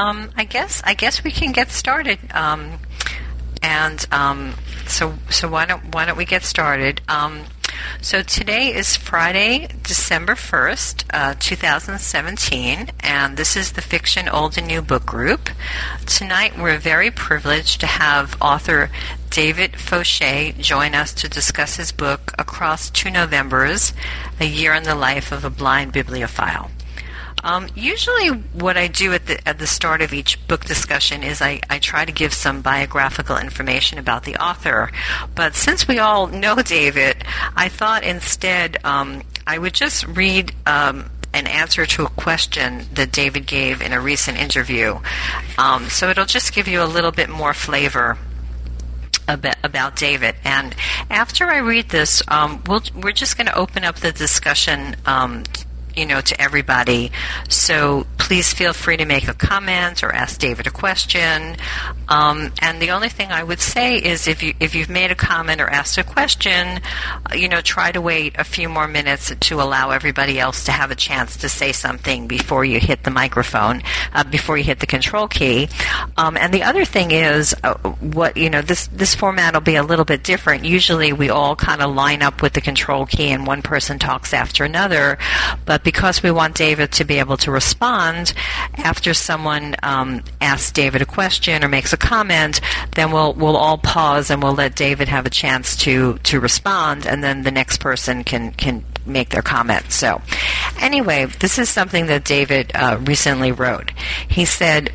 Um, I guess I guess we can get started. Um, and um, so so why don't why don't we get started? Um, so today is Friday, December first, uh, two thousand seventeen, and this is the Fiction Old and New Book Group. Tonight we're very privileged to have author David Faucheux join us to discuss his book Across Two Novembers: A Year in the Life of a Blind Bibliophile. Um, usually, what I do at the at the start of each book discussion is I, I try to give some biographical information about the author. But since we all know David, I thought instead um, I would just read. Um, an answer to a question that David gave in a recent interview. Um, so it'll just give you a little bit more flavor about David. And after I read this, um, we we are just going to open up the discussion um, you know, to everybody. So please feel free to make a comment or ask David a question. Um, and the only thing I would say is if you if you've made a comment or asked a question, uh, you know, try to wait a few more minutes to allow everybody else to have a chance to say something before you hit the microphone, uh, before you hit the control key. Um, and the other thing is, uh, what you know, this this format will be a little bit different. Usually, we all kind of line up with the control key, and one person talks after another. But because we want David to be able to respond after someone um, asks David a question or makes a comment, then we'll we'll all pause and we'll let David have a chance to to respond, and then the next person can can make their comment. So, anyway, this is something that David uh, recently wrote. He said,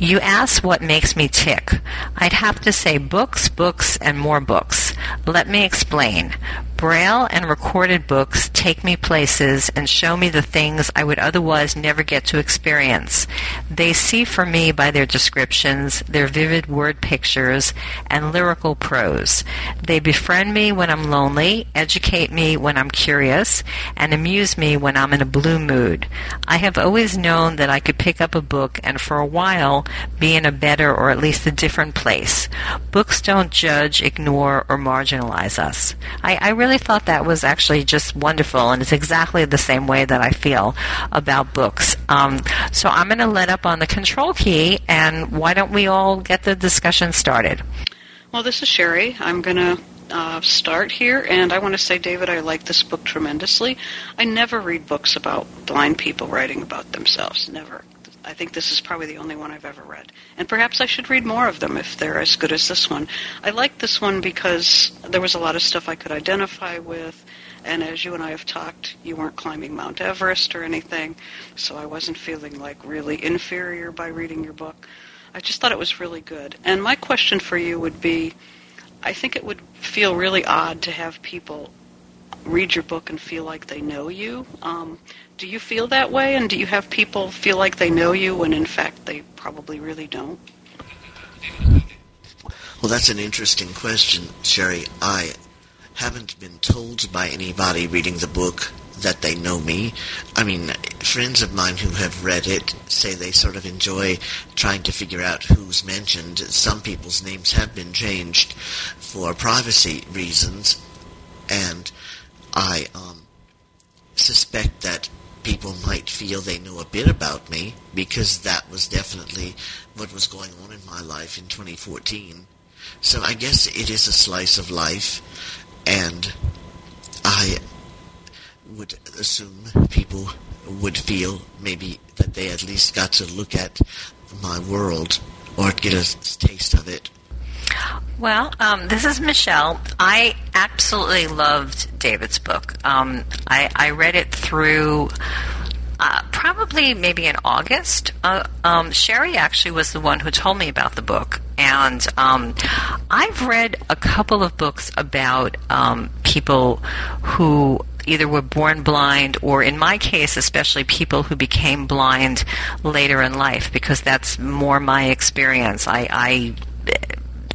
You ask what makes me tick. I'd have to say books, books, and more books. Let me explain. Braille and recorded books take me places and show me the things I would otherwise never get to experience. They see for me by their descriptions, their vivid word pictures, and lyrical prose. They befriend me when I'm lonely, educate me when I'm curious, and amuse me when I'm in a blue mood. I have always known that I could pick up a book and for a while be in a better or at least a different place. Books don't judge, ignore, or marginalize us. I, I really really thought that was actually just wonderful, and it's exactly the same way that I feel about books. Um, so I'm going to let up on the control key, and why don't we all get the discussion started? Well, this is Sherry. I'm going to uh, start here, and I want to say, David, I like this book tremendously. I never read books about blind people writing about themselves. Never. I think this is probably the only one I've ever read. And perhaps I should read more of them if they're as good as this one. I like this one because there was a lot of stuff I could identify with. And as you and I have talked, you weren't climbing Mount Everest or anything, so I wasn't feeling like really inferior by reading your book. I just thought it was really good. And my question for you would be I think it would feel really odd to have people read your book and feel like they know you. Um, do you feel that way? And do you have people feel like they know you when in fact they probably really don't? Well, that's an interesting question, Sherry. I haven't been told by anybody reading the book that they know me. I mean, friends of mine who have read it say they sort of enjoy trying to figure out who's mentioned. Some people's names have been changed for privacy reasons, and I um, suspect that people might feel they know a bit about me because that was definitely what was going on in my life in 2014. So I guess it is a slice of life, and I would assume people would feel maybe that they at least got to look at my world or get a taste of it. Well, um, this is Michelle. I absolutely loved David's book. Um, I, I, read it through uh, probably maybe in August. Uh, um, Sherry actually was the one who told me about the book. And um, I've read a couple of books about um, people who either were born blind or in my case especially people who became blind later in life because that's more my experience i, I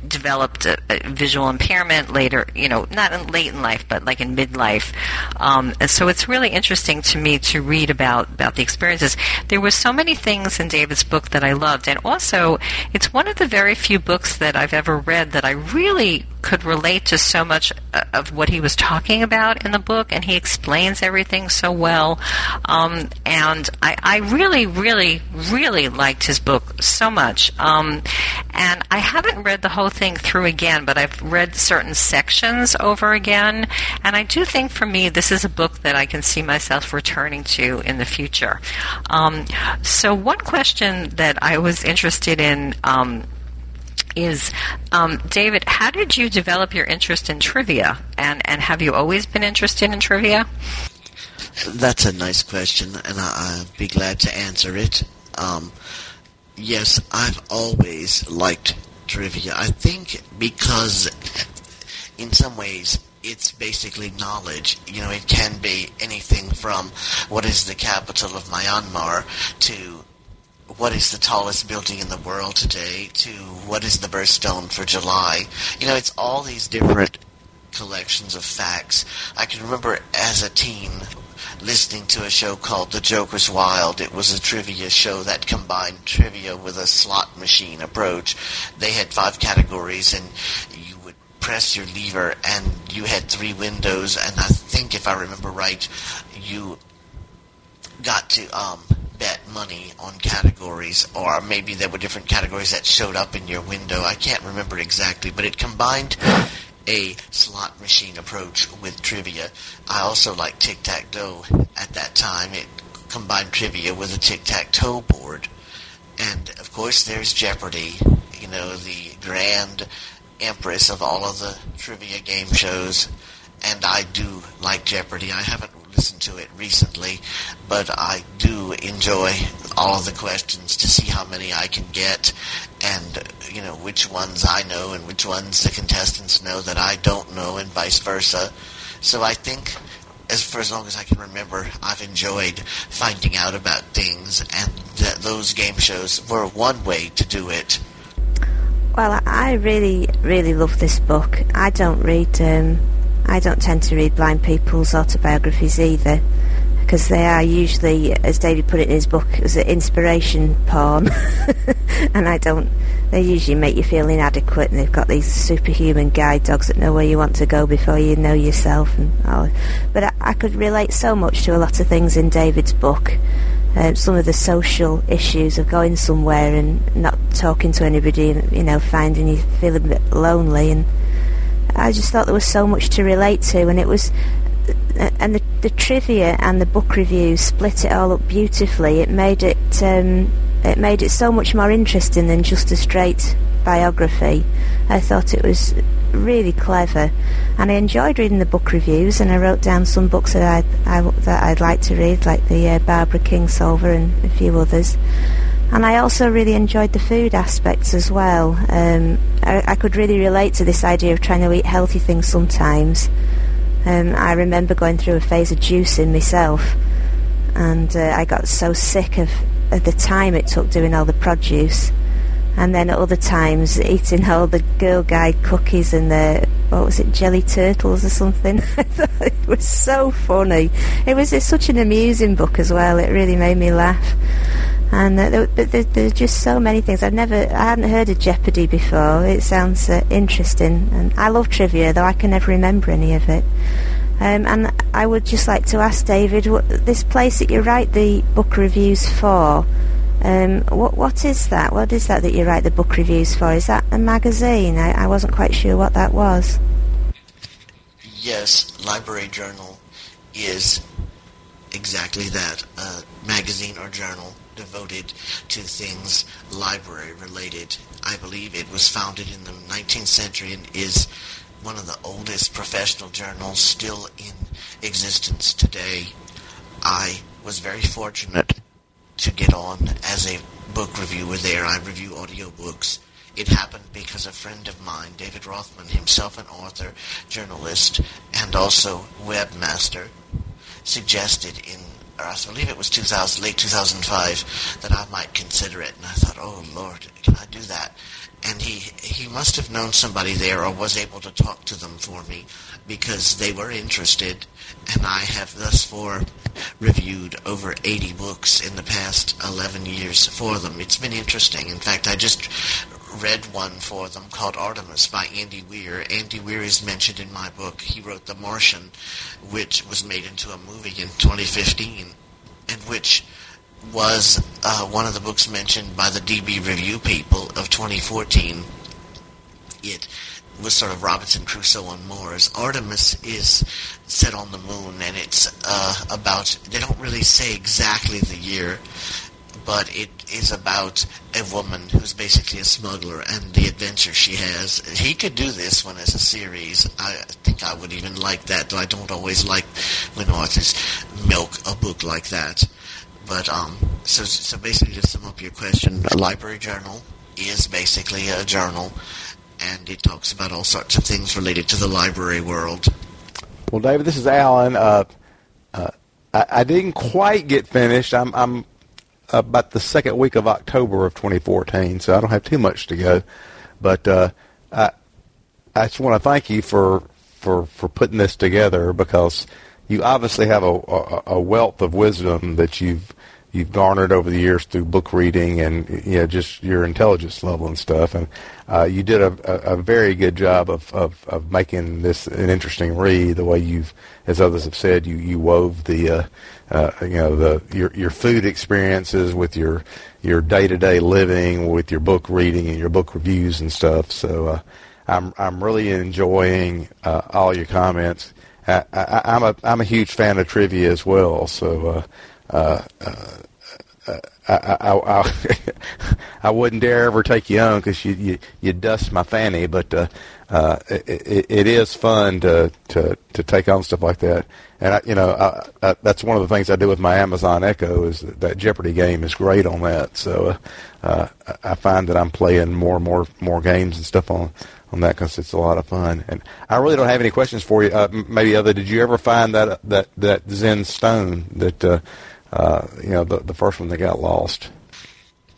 developed a, a visual impairment later, you know, not in late in life, but like in midlife. Um, and so it's really interesting to me to read about, about the experiences. There were so many things in David's book that I loved. And also, it's one of the very few books that I've ever read that I really could relate to so much uh, of what he was talking about in the book, and he explains everything so well. Um, and I, I, really, really, really liked his book so much. Um, and I haven't read the whole thing through again, but I've read certain sections over again. And I do think for me, this is a book that I can see myself returning to in the future. Um, so, one question that I was interested in um, is um, David, how did you develop your interest in trivia? And, and have you always been interested in trivia? That's a nice question, and I, will be glad to answer it. Um, yes, I've always liked trivia. I think because, in some ways, it's basically knowledge. You know, it can be anything from what is the capital of Myanmar to what is the tallest building in the world today to what is the birthstone for July. You know, it's all these different collections of facts. I can remember as a teen listening to a show called The Joker's Wild. It was a trivia show that combined trivia with a slot machine approach. They had five categories and you would press your lever and you had three windows and I think if I remember right, you got to um bet money on categories, or maybe there were different categories that showed up in your window. I can't remember exactly, but it combined a slot machine approach with trivia. I also liked Tic-Tac-Dough at that time. It combined trivia with a tic-tac-toe board. And, of course, there's Jeopardy, you know, the grand empress of all of the trivia game shows. And I do like Jeopardy. I haven't listened to it recently, but I do enjoy all of the questions to see how many I can get and, you know, which ones I know and which ones the contestants know that I don't know and vice versa. So I think as for as long as I can remember, I've enjoyed finding out about things, and th- those game shows were one way to do it. Well, I really, really love this book. I don't read um, I don't tend to read blind people's autobiographies either because they are usually, as David put it in his book, as an inspiration porn, and I don't. They usually make you feel inadequate, and they've got these superhuman guide dogs that know where you want to go before you know yourself. And. But I, I could relate so much to a lot of things in David's book. Uh, some of the social issues of going somewhere and not talking to anybody, and you know, finding you feeling a bit lonely and I just thought there was so much to relate to, and it was, and the, the trivia and the book reviews split it all up beautifully. It made it, um, it made it so much more interesting than just a straight biography. I thought it was really clever, and I enjoyed reading the book reviews. And I wrote down some books that I, I that I'd like to read, like the uh, Barbara Kingsolver and a few others. And I also really enjoyed the food aspects as well. Um, I, I, could really relate to this idea of trying to eat healthy things sometimes. Um, I remember going through a phase of juicing myself, and uh, I got so sick of, of the time it took doing all the produce. And then at other times, eating all the Girl Guide cookies and the what was it, jelly turtles or something. it was so funny. It was such an amusing book as well. It really made me laugh and uh, there, there, there's just so many things. I've never, I hadn't heard of Jeopardy before. It sounds uh, interesting, and I love trivia, though I can never remember any of it. Um, and I would just like to ask David, what, this place that you write the book reviews for, um, what what is that? What is that that you write the book reviews for? Is that a magazine? I, I wasn't quite sure what that was. Yes, Library Journal is exactly that, a magazine or journal devoted to things library related. I believe it was founded in the 19th century and is one of the oldest professional journals still in existence today. I was very fortunate to get on as a book reviewer there. I review audiobooks. It happened because a friend of mine, David Rothman, himself an author, journalist, and also webmaster, suggested in I believe it was 2000, late 2005, that I might consider it. And I thought, oh Lord, can I do that? And he he must have known somebody there or was able to talk to them for me because they were interested. And I have thus far reviewed over 80 books in the past 11 years for them. It's been interesting. In fact, I just read one for them called Artemis by Andy Weir. Andy Weir is mentioned in my book. He wrote The Martian, which was made into a movie in 2015, and which was uh, one of the books mentioned by the DB Review people of 2014. It was sort of Robinson Crusoe on Mars. Artemis is set on the moon, and it's uh, about, they don't really say exactly the year, but it is about a woman who's basically a smuggler and the adventure she has. He could do this one as a series. I think I would even like that, though I don't always like when authors milk a book like that. But um, so so basically, to sum up your question, a library journal is basically a journal, and it talks about all sorts of things related to the library world. Well, David, this is Alan. Uh, uh, I, I, didn't quite get finished. I'm, I'm about the second week of October of 2014, so I don't have too much to go. But uh, I, I just want to thank you for for for putting this together because you obviously have a, a, a wealth of wisdom that you've you've garnered over the years through book reading and you know just your intelligence level and stuff. And uh, you did a, a, a very good job of, of, of making this an interesting read. The way you've, as others have said, you you wove the uh, uh, you know the your your food experiences with your your day to day living with your book reading and your book reviews and stuff. So uh, I'm I'm really enjoying uh, all your comments. I, I, I'm a I'm a huge fan of trivia as well. So. Uh, uh, uh, I, I, I, I, wouldn't dare ever take you on because you, you you dust my fanny, but uh, uh, it, it is fun to, to to take on stuff like that. And I, you know, I, I, that's one of the things I do with my Amazon Echo is that, that Jeopardy game is great on that. So uh, uh, I find that I'm playing more and more more games and stuff on on that because it's a lot of fun. And I really don't have any questions for you. Uh, maybe other, did you ever find that that that Zen stone that uh, uh, you know, the, the first one that got lost?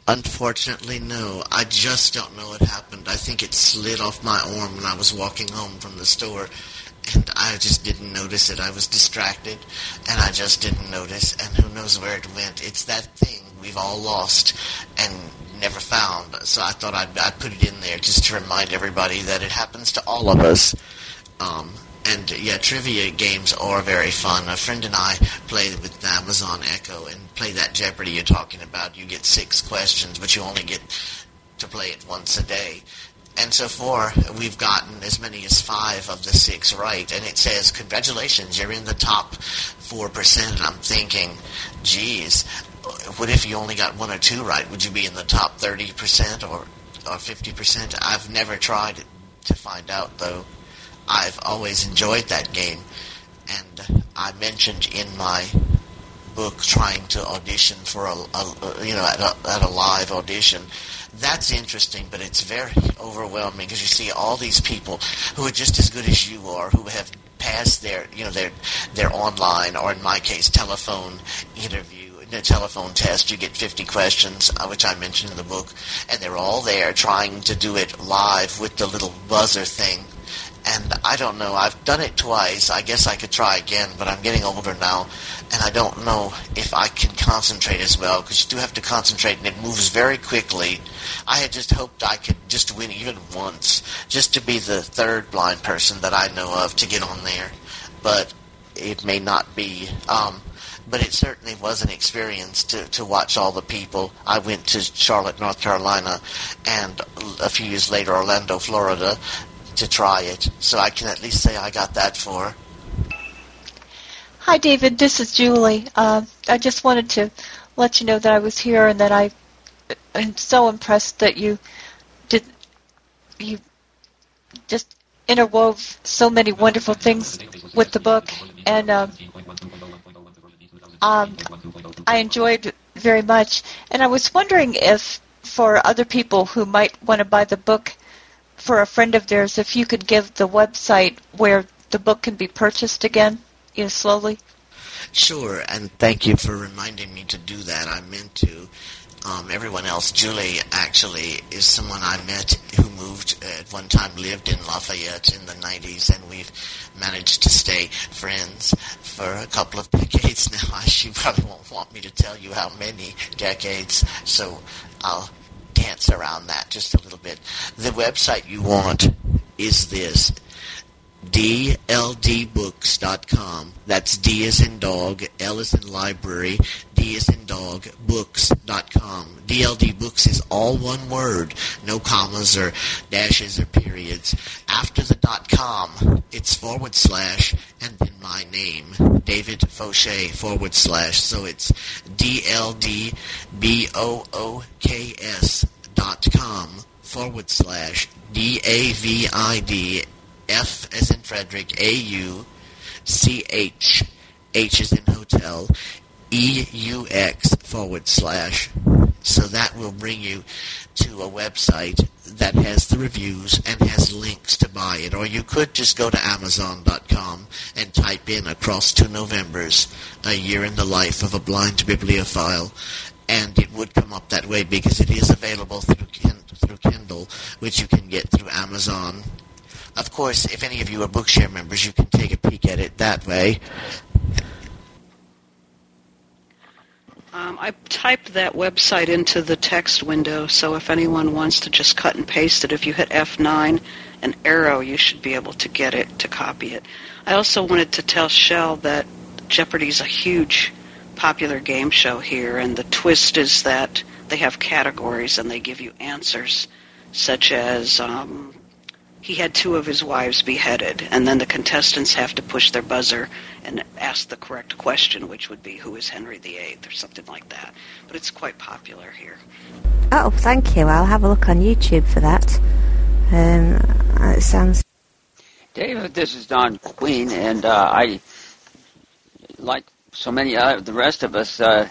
Unfortunately, no. I just don't know what happened. I think it slid off my arm when I was walking home from the store, and I just didn't notice it. I was distracted, and I just didn't notice, and who knows where it went. It's that thing we've all lost and never found. So I thought I'd, I'd put it in there just to remind everybody that it happens to all of us. Um, and yeah, trivia games are very fun. A friend and I play with Amazon Echo and play that Jeopardy you're talking about. You get six questions, but you only get to play it once a day. And so far, we've gotten as many as five of the six right. And it says, congratulations, you're in the top 4%. And I'm thinking, geez, what if you only got one or two right? Would you be in the top 30% or, or 50%? I've never tried to find out, though. I've always enjoyed that game, and I mentioned in my book trying to audition for a, a you know at a, at a live audition. That's interesting, but it's very overwhelming because you see all these people who are just as good as you are, who have passed their you know their their online or in my case telephone interview in a telephone test, you get 50 questions, uh, which I mentioned in the book, and they're all there trying to do it live with the little buzzer thing and I don't know. I've done it twice. I guess I could try again, but I'm getting older now, and I don't know if I can concentrate as well because you do have to concentrate, and it moves very quickly. I had just hoped I could just win even once, just to be the third blind person that I know of to get on there, but it may not be. Um, but it certainly was an experience to, to watch all the people. I went to Charlotte, North Carolina, and a few years later, Orlando, Florida, to try it, so I can at least say I got that for. Hi, David. This is Julie. Uh, I just wanted to let you know that I was here and that I am so impressed that you did you just interwove so many wonderful things with the book, and um, um, I enjoyed very much. And I was wondering if, for other people who might want to buy the book, for a friend of theirs if you could give the website where the book can be purchased again, you know, slowly. Sure, and thank you for reminding me to do that. I meant to. Um, everyone else, Julie actually is someone I met who moved at one time, lived in Lafayette in the 90s, and we've managed to stay friends for a couple of decades now. She probably won't want me to tell you how many decades, so I'll dance around that just a little bit. The website you want is this dldbooks.com. That's D as in dog, L as in library, D as in dog, books.com. DLD Books is all one word, no commas or dashes or periods. After the dot com, it's forward slash and then my name, David Faucheux forward slash. So it's D-L-D-B-O-O-K-S dot forward slash D-A-V-I-D F as in Frederick, A U C H, H as in hotel, E U X forward slash. So that will bring you to a website that has the reviews and has links to buy it. Or you could just go to Amazon.com and type in Across Two Novembers, A Year in the Life of a Blind Bibliophile, and it would come up that way because it is available through, through Kindle, which you can get through Amazon of course, if any of you are Bookshare members, you can take a peek at it that way. Um, I typed that website into the text window, so if anyone wants to just cut and paste it, if you hit F9 and arrow, you should be able to get it to copy it. I also wanted to tell Shell that Jeopardy is a huge popular game show here, and the twist is that they have categories and they give you answers, such as um, he had two of his wives beheaded, and then the contestants have to push their buzzer and ask the correct question, which would be who is Henry VIII or something like that. But it's quite popular here. Oh, thank you. I'll have a look on YouTube for that. Um, it sounds. David, this is Don Queen, and uh, I, like so many of the rest of us, uh,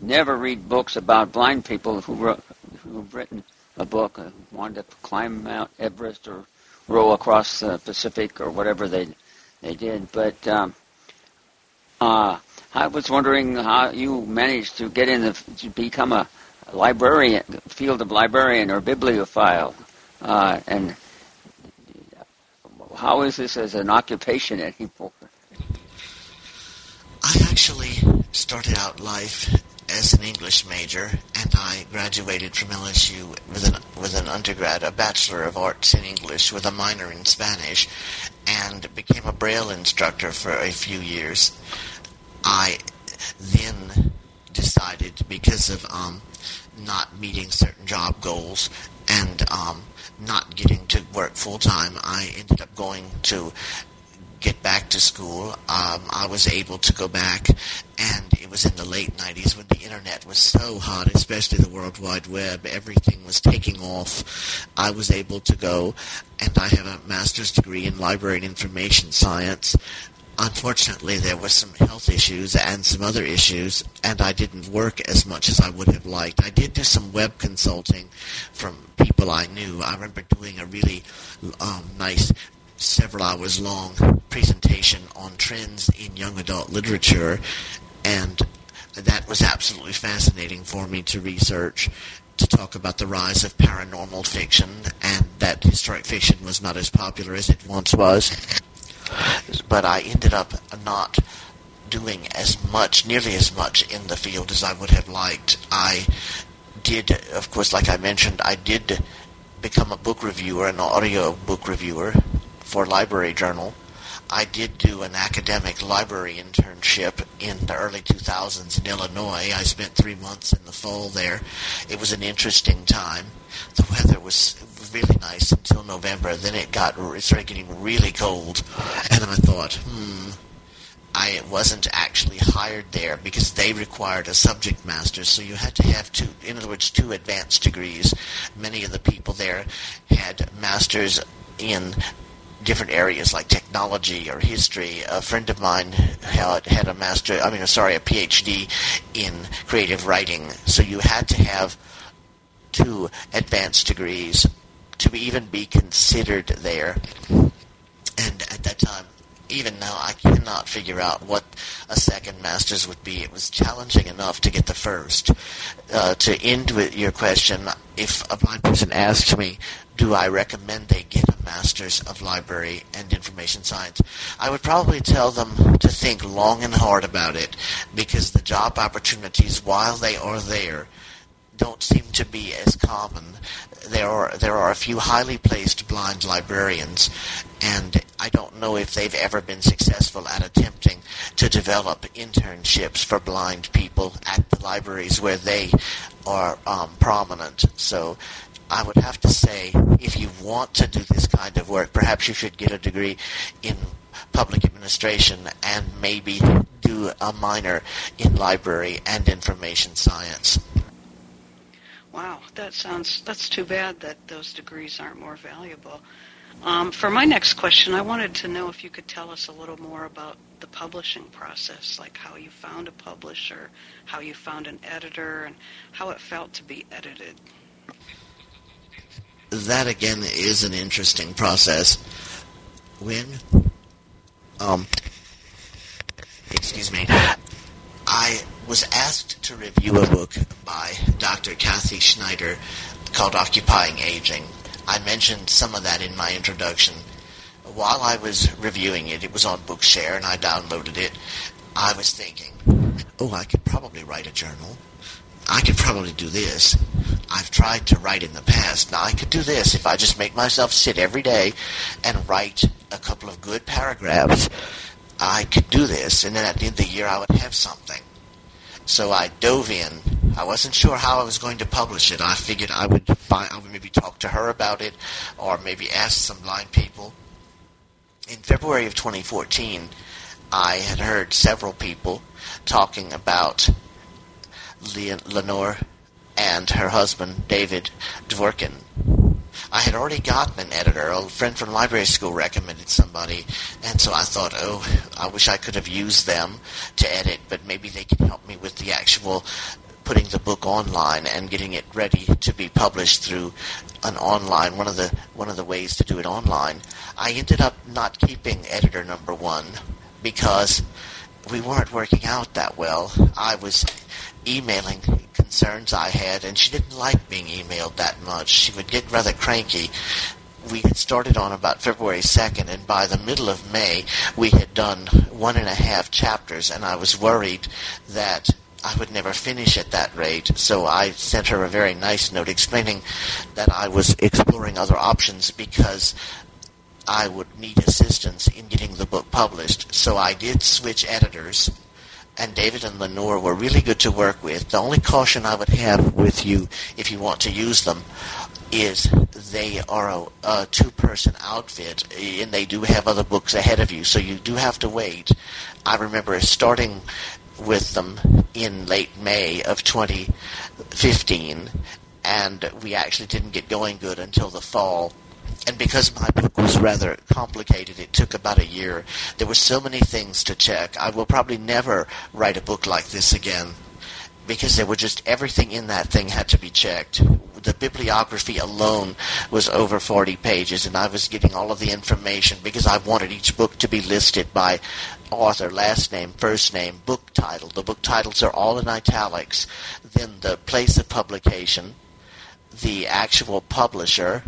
never read books about blind people who wrote, who've written a book, uh, wanted to climb Mount Everest or row across the Pacific or whatever they they did. But um, uh, I was wondering how you managed to get in the to become a librarian, field of librarian or bibliophile, uh, and how is this as an occupation anymore? I actually started out life as an English major, and I graduated from LSU with an with an undergrad, a bachelor of arts in English with a minor in Spanish, and became a Braille instructor for a few years. I then decided because of um, not meeting certain job goals and um, not getting to work full time, I ended up going to get back to school. Um, I was able to go back, and it was in the late 90s when the internet was so hot, especially the World Wide Web. Everything was taking off. I was able to go, and I have a master's degree in library and information science. Unfortunately, there were some health issues and some other issues, and I didn't work as much as I would have liked. I did do some web consulting from people I knew. I remember doing a really um, nice several hours long presentation on trends in young adult literature, and that was absolutely fascinating for me to research to talk about the rise of paranormal fiction and that historic fiction was not as popular as it once was. But I ended up not doing as much, nearly as much in the field as I would have liked. I did, of course, like I mentioned, I did become a book reviewer, an audio book reviewer for Library Journal. I did do an academic library internship in the early 2000s in Illinois. I spent three months in the fall there. It was an interesting time. The weather was really nice until November. Then it got it started getting really cold, and I thought, hmm, I wasn't actually hired there because they required a subject master, so you had to have two, in other words, two advanced degrees. Many of the people there had masters in different areas like technology or history. A friend of mine had, had a master, I mean, sorry, a PhD in creative writing. So you had to have two advanced degrees to even be considered there. And at that time, even now, I cannot figure out what a second master's would be. It was challenging enough to get the first. Uh, to end with your question, if a blind person asks me, do I recommend they get a master's of library and information science? I would probably tell them to think long and hard about it because the job opportunities, while they are there, don't seem to be as common. There are there are a few highly placed blind librarians, and I don't know if they've ever been successful at attempting to develop internships for blind people at the libraries where they are um, prominent. So I would have to say, if you want to do this kind of work, perhaps you should get a degree in public administration and maybe do a minor in library and information science. Wow, that sounds that's too bad that those degrees aren't more valuable. Um, for my next question, I wanted to know if you could tell us a little more about the publishing process, like how you found a publisher, how you found an editor, and how it felt to be edited. That again is an interesting process. When, um, excuse me, I was asked to review a book by Dr. Kathy Schneider called Occupying Aging. I mentioned some of that in my introduction. While I was reviewing it, it was on Bookshare and I downloaded it. I was thinking, oh, I could probably write a journal. I could probably do this. I've tried to write in the past. Now I could do this if I just make myself sit every day and write a couple of good paragraphs. I could do this, and then at the end of the year I would have something. So I dove in. I wasn't sure how I was going to publish it. I figured I would find, I would maybe talk to her about it, or maybe ask some blind people. In February of 2014, I had heard several people talking about Lenore and her husband, David Dvorkin. I had already gotten an editor. A friend from library school recommended somebody, and so I thought, oh, I wish I could have used them to edit, but maybe they can help me with the actual putting the book online and getting it ready to be published through an online one of the one of the ways to do it online. I ended up not keeping editor number one because we weren't working out that well. I was emailing concerns I had, and she didn't like being emailed that much. She would get rather cranky. We had started on about February 2nd, and by the middle of May, we had done one and a half chapters, and I was worried that I would never finish at that rate. So I sent her a very nice note explaining that I was exploring other options because I would need assistance in getting the book published. So I did switch editors and David and Lenore were really good to work with. The only caution I would have with you if you want to use them is they are a, a two-person outfit, and they do have other books ahead of you, so you do have to wait. I remember starting with them in late May of 2015, and we actually didn't get going good until the fall and because my book was rather complicated, it took about a year. There were so many things to check. I will probably never write a book like this again because there were just everything in that thing had to be checked. The bibliography alone was over 40 pages, and I was getting all of the information because I wanted each book to be listed by author, last name, first name, book title. The book titles are all in italics. Then the place of publication, the actual publisher,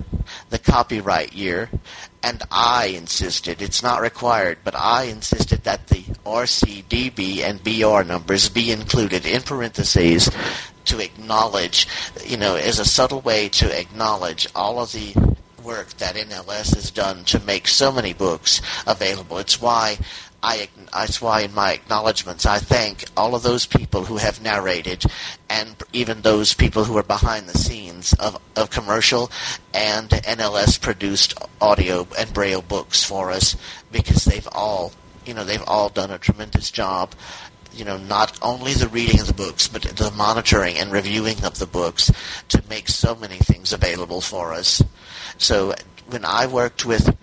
the copyright year, and I insisted, it's not required, but I insisted that the RCDB and BR numbers be included in parentheses to acknowledge, you know, as a subtle way to acknowledge all of the work that NLS has done to make so many books available. It's why I, that's why in my acknowledgments I thank all of those people who have narrated and even those people who are behind the scenes of, of commercial and NLS produced audio and braille books for us because they've all, you know, they've all done a tremendous job. You know, not only the reading of the books, but the monitoring and reviewing of the books to make so many things available for us. So when I worked with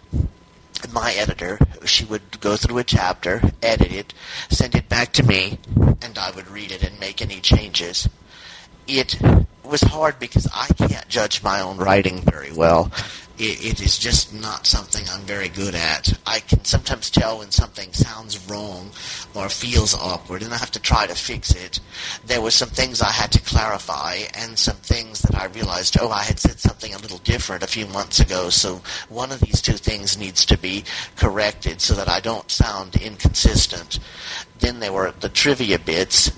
my editor, she would go through a chapter, edit it, send it back to me, and I would read it and make any changes. It was hard because I can't judge my own writing very well. It, it is just not something I'm very good at. I can sometimes tell when something sounds wrong or feels awkward, and I have to try to fix it. There were some things I had to clarify, and some things that I realized, oh, I had said something a little different a few months ago, so one of these two things needs to be corrected so that I don't sound inconsistent. Then there were the trivia bits,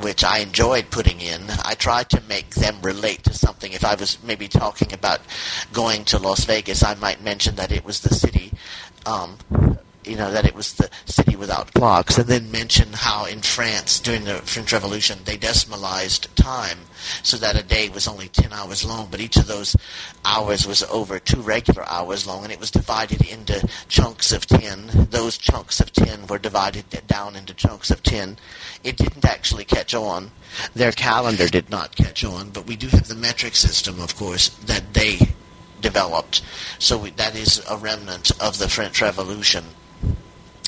which I enjoyed putting in. I tried to make them relate to something. If I was maybe talking about going to Las Vegas, I might mention that it was the city, um, you know, that it was the city without clocks, and then mention how in France during the French Revolution they decimalized time so that a day was only 10 hours long, but each of those hours was over two regular hours long, and it was divided into chunks of 10. Those chunks of 10 were divided down into chunks of 10. It didn't actually catch on. Their calendar did not catch on, but we do have the metric system, of course, that they developed. So we, that is a remnant of the French Revolution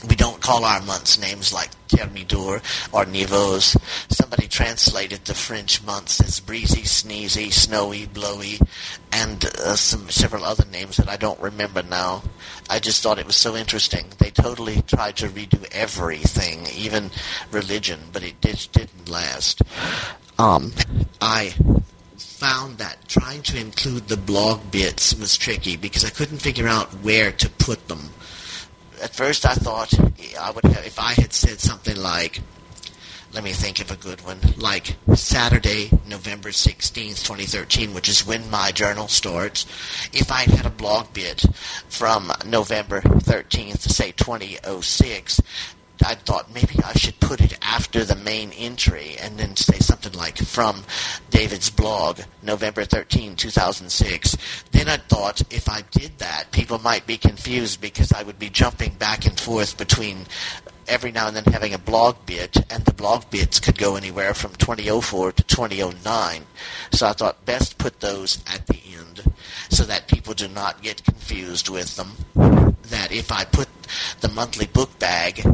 we don't call our months names like Thermidor or Nivose. Somebody translated the French months as breezy, sneezy, snowy, blowy, and uh, some several other names that I don't remember now. I just thought it was so interesting. They totally tried to redo everything, even religion, but it did, didn't last. Um, I found that trying to include the blog bits was tricky because I couldn't figure out where to put them at first I thought I would have, if I had said something like, let me think of a good one, like Saturday, November 16th, 2013, which is when my journal starts, if I had a blog bit from November 13th, say 2006, I thought maybe I should put it after the main entry and then say something like from David's blog, November 13, 2006. Then I thought if I did that, people might be confused because I would be jumping back and forth between every now and then having a blog bit, and the blog bits could go anywhere from 2004 to 2009. So I thought best put those at the end so that people do not get confused with them. That if I put the monthly book bag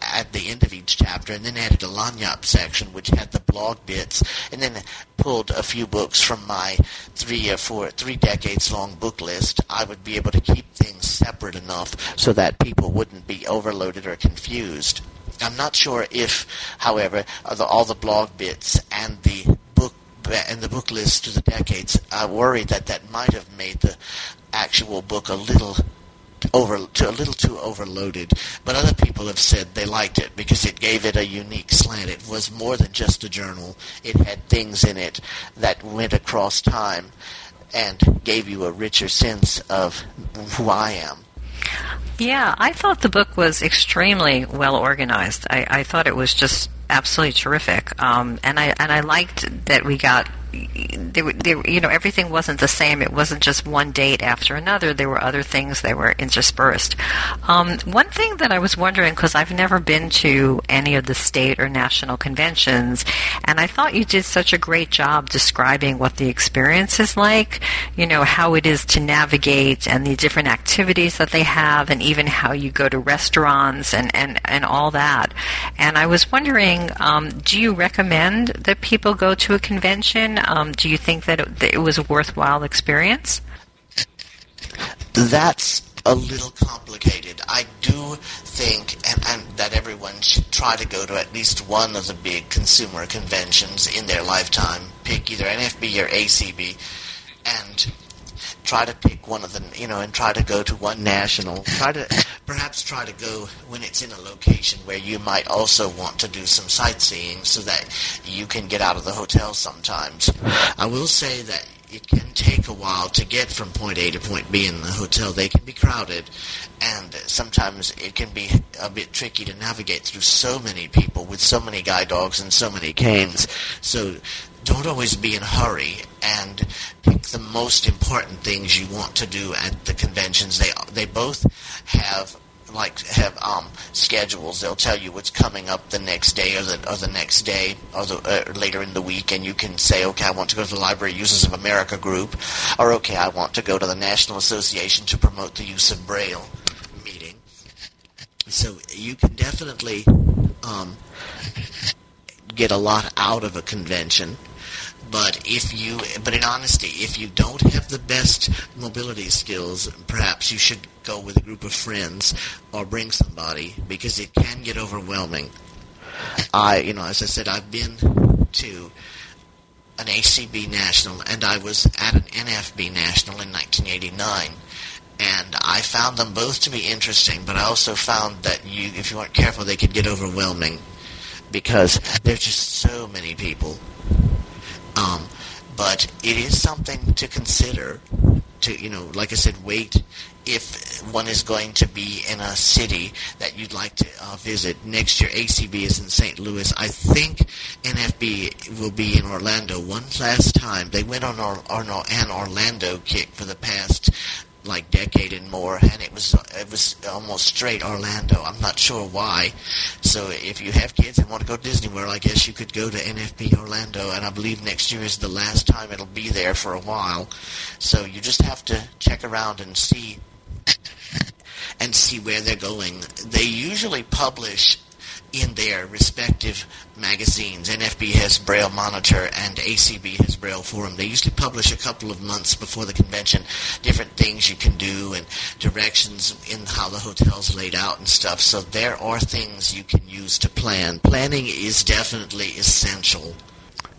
at the end of each chapter, and then added a lagniappe section which had the blog bits, and then pulled a few books from my three or four, three decades long book list, I would be able to keep things separate enough so that people wouldn't be overloaded or confused. I'm not sure if, however, all the blog bits and the book and the book list to the decades, I worry that that might have made the actual book a little over to a little too overloaded. But other people have said they liked it because it gave it a unique slant. It was more than just a journal. It had things in it that went across time and gave you a richer sense of who I am. Yeah, I thought the book was extremely well organized. I, I thought it was just absolutely terrific, um, and I and I liked that we got you know, everything wasn't the same. It wasn't just one date after another. There were other things that were interspersed. Um, one thing that I was wondering, because I've never been to any of the state or national conventions, and I thought you did such a great job describing what the experience is like, you know, how it is to navigate and the different activities that they have, and even how you go to restaurants and, and, and all that. And I was wondering, um, do you recommend that people go to a convention? Um, do you think that it, that it was a worthwhile experience? That's a little complicated. I do think and, and, that everyone should try to go to at least one of the big consumer conventions in their lifetime. Pick either NFB or ACB, and try to pick one of the, you know, and try to go to one national. Try to perhaps try to go when it's in a location where you might also want to do some sightseeing so that you can get out of the hotel sometimes. I will say that it can take a while to get from point A to point B in the hotel. They can be crowded, and sometimes it can be a bit tricky to navigate through so many people with so many guide dogs and so many canes. So don't always be in a hurry and pick the most important things you want to do at the conventions. They they both have like have um, schedules. They'll tell you what's coming up the next day or the or the next day or the uh, later in the week, and you can say, okay, I want to go to the Library Users of America group, or okay, I want to go to the National Association to promote the use of Braille meeting. So you can definitely um, get a lot out of a convention But if you, but in honesty, if you don't have the best mobility skills, perhaps you should go with a group of friends or bring somebody because it can get overwhelming. I, you know, as I said, I've been to an ACB national and I was at an NFB national in 1989 and I found them both to be interesting, but I also found that you, if you weren't careful, they could get overwhelming because there's just so many people. Um, but it is something to consider. To you know, like I said, wait if one is going to be in a city that you'd like to uh, visit. Next year, ACB is in St. Louis. I think NFB will be in Orlando one last time. They went on, or, on an Orlando kick for the past like decade and more, and it was it was almost straight Orlando. I'm not sure why. So if you have kids and want to go to Disney World, I guess you could go to NFB Orlando, and I believe next year is the last time it'll be there for a while. So you just have to check around and see and see where they're going. They usually publish in their respective magazines. NFB has Braille Monitor and ACB has Braille Forum. They usually publish a couple of months before the convention different things you can do and directions in how the hotel's laid out and stuff. So there are things you can use to plan. Planning is definitely essential.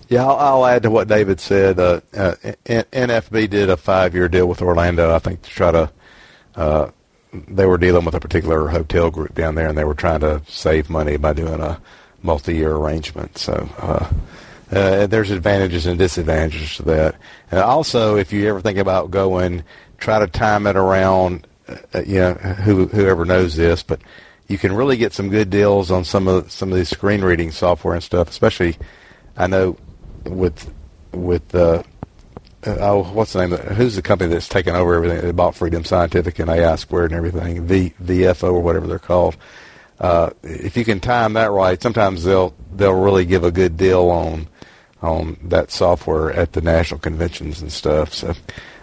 Yeah, I'll, I'll add to what David said. Uh, uh, NFB did a five-year deal with Orlando, I think, to try to uh, they were dealing with a particular hotel group down there, and they were trying to save money by doing a multi-year arrangement. So uh, uh, there's advantages and disadvantages to that. And also, if you ever think about going, try to time it around. Uh, you know, who, whoever knows this, but you can really get some good deals on some of some of these screen reading software and stuff. Especially, I know with with uh, oh, what's the name? Of, who's the company that's taken over everything? They bought Freedom Scientific and AI Squared and everything, V VFO or whatever they're called. Uh, if you can time that right, sometimes they'll they'll really give a good deal on on that software at the national conventions and stuff. So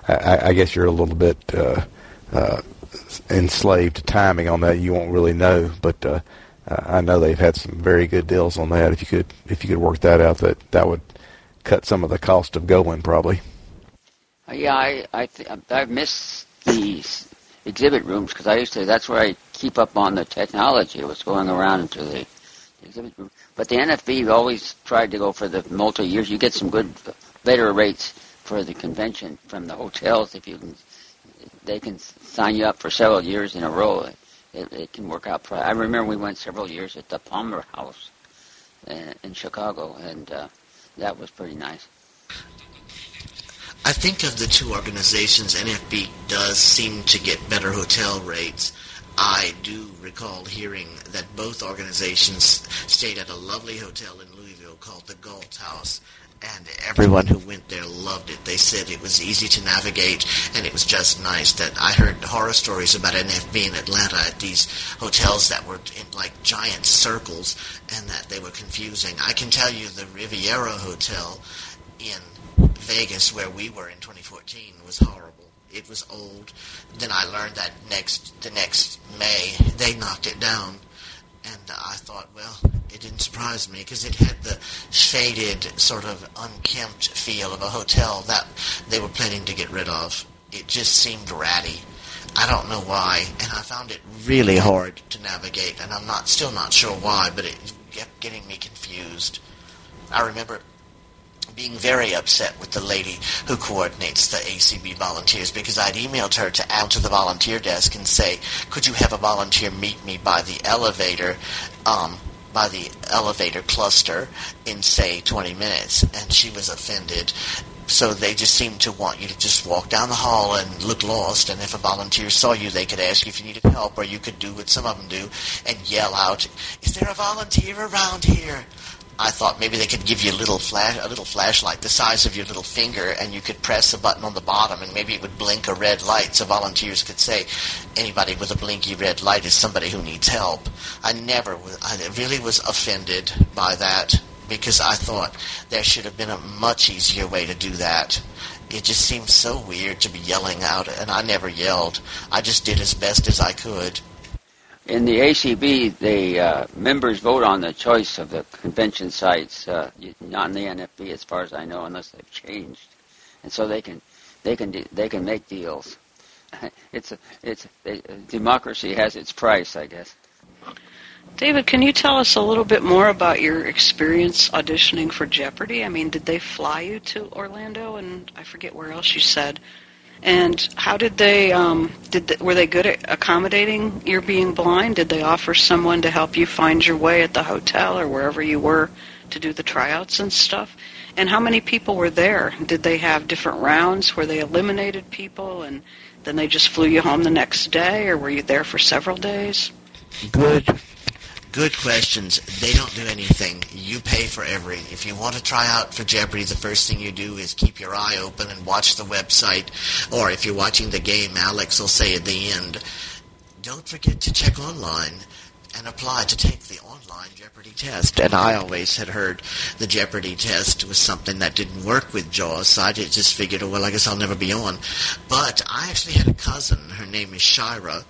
I, I guess you're a little bit uh, uh, enslaved to timing on that. You won't really know, but uh, I know they've had some very good deals on that. If you could if you could work that out, that that would cut some of the cost of going probably. Yeah, I I th- I've missed these exhibit rooms because I used to. That's where I keep up on the technology. What's going around into the exhibit room. But the NFB always tried to go for the multi years. You get some good better rates for the convention from the hotels if you can. They can sign you up for several years in a row. It, it can work out. I remember we went several years at the Palmer House in, in Chicago, and uh, that was pretty nice. I think of the two organizations, NFB does seem to get better hotel rates. I do recall hearing that both organizations stayed at a lovely hotel in Louisville called the Galt House, and everyone who went there loved it. They said it was easy to navigate, and it was just nice. That I heard horror stories about NFB in Atlanta at these hotels that were in like giant circles, and that they were confusing. I can tell you the Riviera Hotel in Vegas, where we were in 2014, was horrible. It was old. Then I learned that next the next May they knocked it down, and I thought, well, it didn't surprise me because it had the faded, sort of unkempt feel of a hotel that they were planning to get rid of. It just seemed ratty. I don't know why, and I found it really hard to navigate, and I'm not still not sure why, but it kept getting me confused. I remember being very upset with the lady who coordinates the ACB volunteers because I'd emailed her to out to the volunteer desk and say, could you have a volunteer meet me by the elevator, um, by the elevator cluster in say 20 minutes, and she was offended. So they just seemed to want you to just walk down the hall and look lost, and if a volunteer saw you, they could ask you if you needed help, or you could do what some of them do and yell out, "Is there a volunteer around here?" I thought maybe they could give you a little flash, a little flashlight the size of your little finger, and you could press a button on the bottom, and maybe it would blink a red light, so volunteers could say, "Anybody with a blinky red light is somebody who needs help." I never, I really was offended by that because I thought there should have been a much easier way to do that. It just seems so weird to be yelling out, and I never yelled. I just did as best as I could. In the ACB, the uh, members vote on the choice of the convention sites, uh, not in the NFB, as far as I know, unless they've changed, and so they can they can they can make deals. It's a, it's a, democracy has its price, I guess. David, can you tell us a little bit more about your experience auditioning for Jeopardy? I mean, did they fly you to Orlando and I forget where else you said? And how did they um, did they, were they good at accommodating your being blind? Did they offer someone to help you find your way at the hotel or wherever you were to do the tryouts and stuff? And how many people were there? Did they have different rounds where they eliminated people and then they just flew you home the next day, or were you there for several days? Good good questions. They don't do anything. You pay for every. If you want to try out for Jeopardy, the first thing you do is keep your eye open and watch the website. Or if you're watching the game, Alex will say at the end, don't forget to check online and apply to take the online Jeopardy test. And I always had heard the Jeopardy test was something that didn't work with JAWS, so I just figured, oh, well, I guess I'll never be on. But I actually had a cousin, her name is Shira,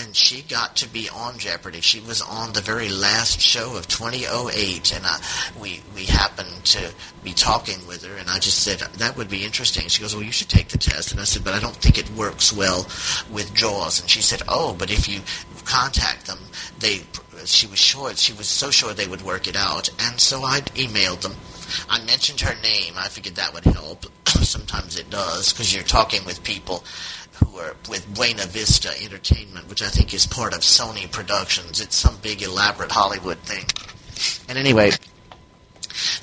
and she got to be on Jeopardy. She was on the very last show of 2008, and I, we we happened to be talking with her, and I just said that would be interesting. She goes, "Well, you should take the test," and I said, "But I don't think it works well with JAWS." And she said, "Oh, but if you contact them, they." She was sure she was so sure they would work it out, and so I emailed them. I mentioned her name. I figured that would help. Sometimes it does because you're talking with people are with Buena Vista Entertainment, which I think is part of Sony Productions. It's some big elaborate Hollywood thing. And anyway,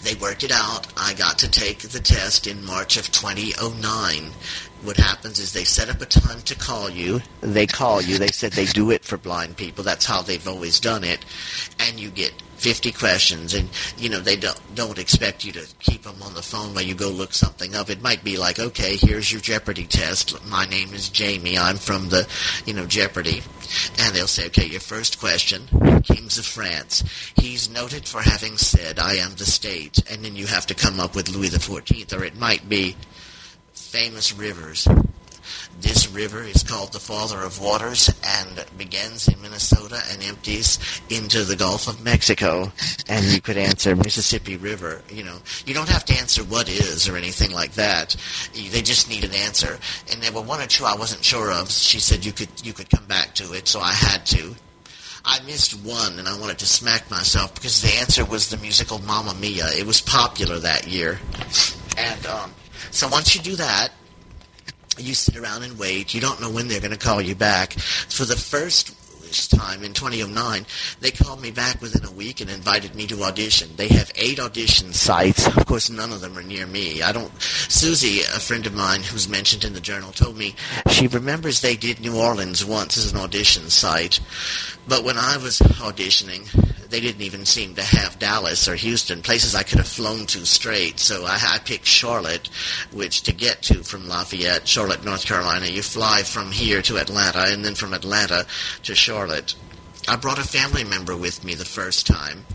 they worked it out. I got to take the test in March of 2009. What happens is they set up a time to call you. They call you. They said they do it for blind people. That's how they've always done it. And you get 50 questions and you know they don't don't expect you to keep them on the phone while you go look something up. It might be like okay here's your jeopardy test. My name is jamie. I'm from the you know jeopardy. And they'll say okay your first question kings of france. He's noted for having said i am the state. And then you have to come up with louis the 14th or it might be famous rivers this river is called the Father of Waters and begins in Minnesota and empties into the Gulf of Mexico. And you could answer Mississippi River. You know, you don't have to answer what is or anything like that. They just need an answer. And there were one or two I wasn't sure of. She said you could you could come back to it, so I had to. I missed one, and I wanted to smack myself because the answer was the musical Mamma Mia. It was popular that year, and um, so once you do that, you sit around and wait. You don't know when they're going to call you back. For the first time in 2009, they called me back within a week and invited me to audition. They have eight audition sites. Of course, none of them are near me. I don't. Susie, a friend of mine who's mentioned in the journal, told me she remembers they did New Orleans once as an audition site, but when I was auditioning, they didn't even seem to have Dallas or Houston, places I could have flown to straight. So I, I picked Charlotte, which to get to from Lafayette, Charlotte, North Carolina, you fly from here to Atlanta and then from Atlanta to Charlotte. I brought a family member with me the first time,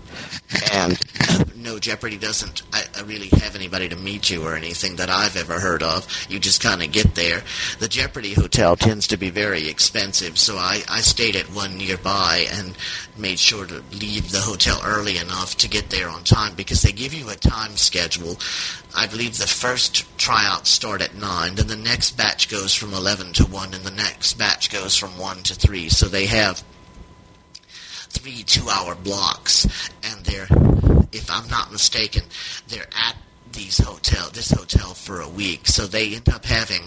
and no, Jeopardy doesn't I, I really have anybody to meet you or anything that I've ever heard of. You just kind of get there. The Jeopardy hotel tends to be very expensive, so I, I stayed at one nearby and made sure to leave the hotel early enough to get there on time because they give you a time schedule. I believe the first tryouts start at 9, then the next batch goes from 11 to 1, and the next batch goes from 1 to 3. So they have three two-hour blocks, and they're, if I'm not mistaken, they're at these hotel, this hotel for a week. So they end up having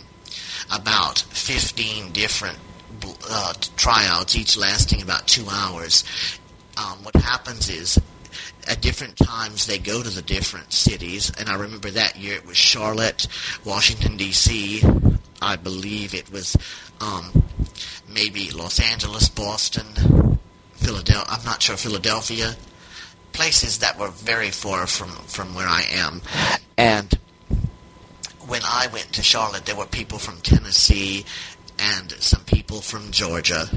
about 15 different uh, tryouts, each lasting about two hours. Um, what happens is at different times they go to the different cities, and I remember that year it was Charlotte, Washington D.C. I believe it was um, maybe Los Angeles, Boston, Philadelphia. I'm not sure Philadelphia, places that were very far from from where I am, and when I went to Charlotte, there were people from Tennessee and some people from Georgia.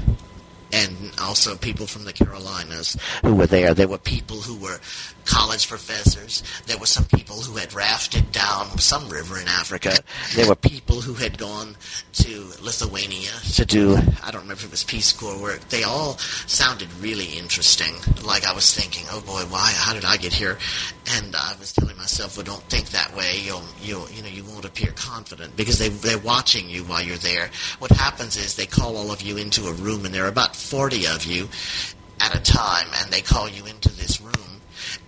And also people from the Carolinas who were there. There were people who were college professors. There were some people who had rafted down some river in Africa. There were people who had gone to Lithuania to do, I don't remember if it was Peace Corps work. They all sounded really interesting. Like I was thinking, oh boy, why, how did I get here? And I was telling myself, well, don't think that way. You'll, you'll, you know, you won't appear confident because they, they're watching you while you're there. What happens is they call all of you into a room and there are about 40 of you at a time and they call you into this room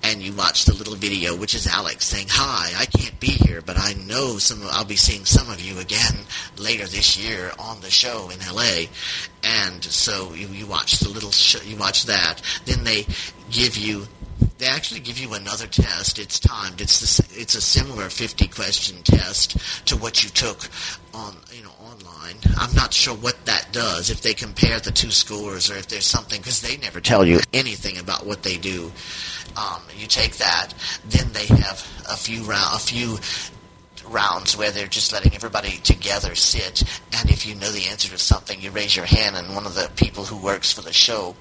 and you watch the little video, which is Alex saying, "Hi, I can't be here, but I know some. I'll be seeing some of you again later this year on the show in L.A." And so you, you watch the little show, you watch that. Then they give you. They actually give you another test. It's timed. It's the, it's a similar 50 question test to what you took on you know online. I'm not sure what that does if they compare the two scores or if there's something because they never tell you anything about what they do. Um, you take that, then they have a few round, a few rounds where they're just letting everybody together sit, and if you know the answer to something, you raise your hand, and one of the people who works for the show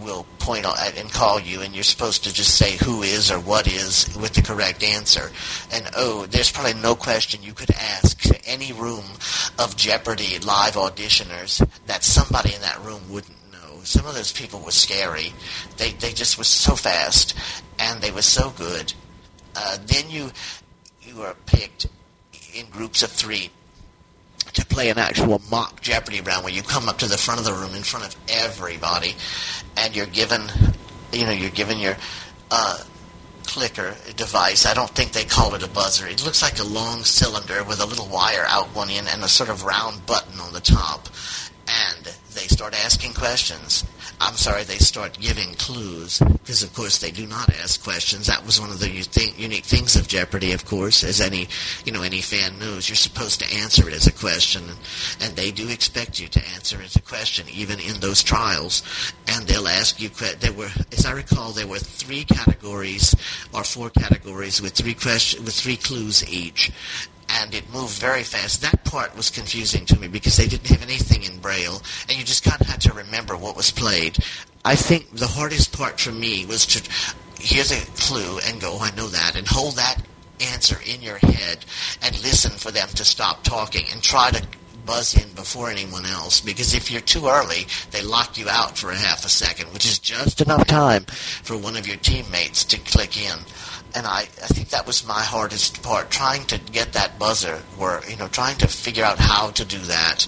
will point out and call you, and you're supposed to just say who is or what is with the correct answer. And oh, there's probably no question you could ask to any room of Jeopardy live auditioners that somebody in that room wouldn't know. Some of those people were scary. They they just were so fast, and they were so good. Uh, then you you are picked in groups of three to play an actual mock Jeopardy round where you come up to the front of the room in front of everybody, and you're given, you know, you're given your uh, clicker device. I don't think they call it a buzzer. It looks like a long cylinder with a little wire out one end and a sort of round button on the top. And they start asking questions. I'm sorry, they start giving clues because, of course, they do not ask questions. That was one of the unique things of Jeopardy, of course, as any you know any fan knows. You're supposed to answer it as a question, and they do expect you to answer it as a question, even in those trials. And they'll ask you. There were, as I recall, there were three categories or four categories with three question with three clues each, and it moved very fast. That part was confusing to me because they didn't have anything in Braille, and you just kind of had to remember what was played. I think the hardest part for me was to hear the clue and go, oh, I know that, and hold that answer in your head and listen for them to stop talking and try to buzz in before anyone else because if you're too early, they lock you out for a half a second, which is just enough time for one of your teammates to click in and I, I think that was my hardest part, trying to get that buzzer, where you know, trying to figure out how to do that.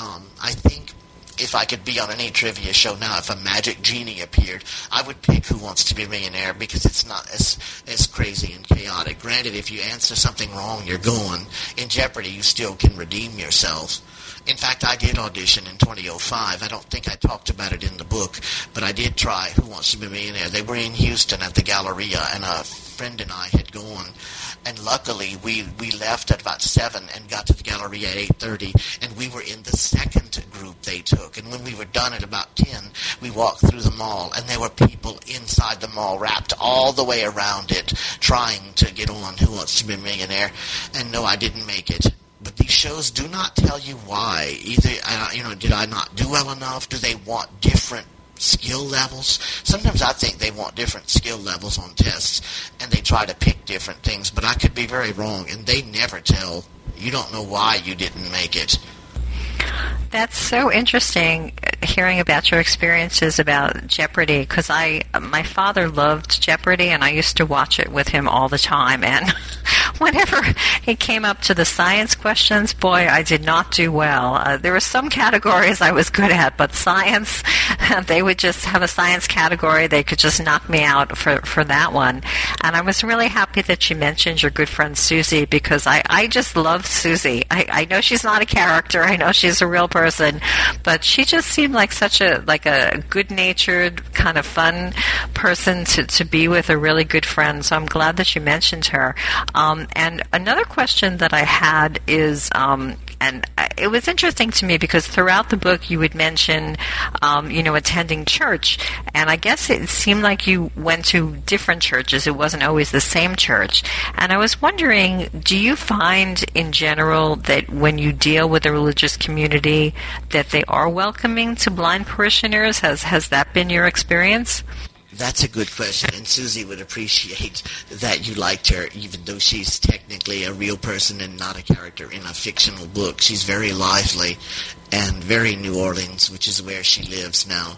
Um, I think if I could be on any trivia show now, if a magic genie appeared, I would pick Who Wants to Be a Millionaire because it's not as as crazy and chaotic. Granted, if you answer something wrong, you're gone. In Jeopardy, you still can redeem yourself. In fact, I did audition in 2005. I don't think I talked about it in the book, but I did try Who Wants to Be a Millionaire. They were in Houston at the Galleria, and a friend and I had gone, and luckily we we left at about seven and got to the Galleria at eight thirty, and we were in the second group they took. And when we were done at about ten, we walked through the mall, and there were people inside the mall wrapped all the way around it, trying to get on Who Wants to Be a Millionaire. And no, I didn't make it but these shows do not tell you why. Either, uh, you know, did I not do well enough? Do they want different skill levels? Sometimes I think they want different skill levels on tests, and they try to pick different things, but I could be very wrong, and they never tell. You don't know why you didn't make it. That's so interesting hearing about your experiences about Jeopardy because I my father loved Jeopardy and I used to watch it with him all the time and whenever it came up to the science questions boy I did not do well. Uh, there were some categories I was good at but science they would just have a science category. They could just knock me out for for that one. And I was really happy that you mentioned your good friend Susie because I I just love Susie. I, I know she's not a character. I know she's a real person, but she just seemed like such a like a good-natured, kind of fun person to to be with, a really good friend. So I'm glad that you mentioned her. Um, And another question that I had is, um, and it was interesting to me because throughout the book you would mention, um, you know, attending church, and I guess it seemed like you went to different churches. It wasn't always the same church, and I was wondering, do you find in general that when you deal with a religious community that they are welcoming to blind parishioners? Has has that been your experience? That's a good question, and Susie would appreciate that you liked her, even though she's technically a real person and not a character in a fictional book. She's very lively and very New Orleans, which is where she lives now.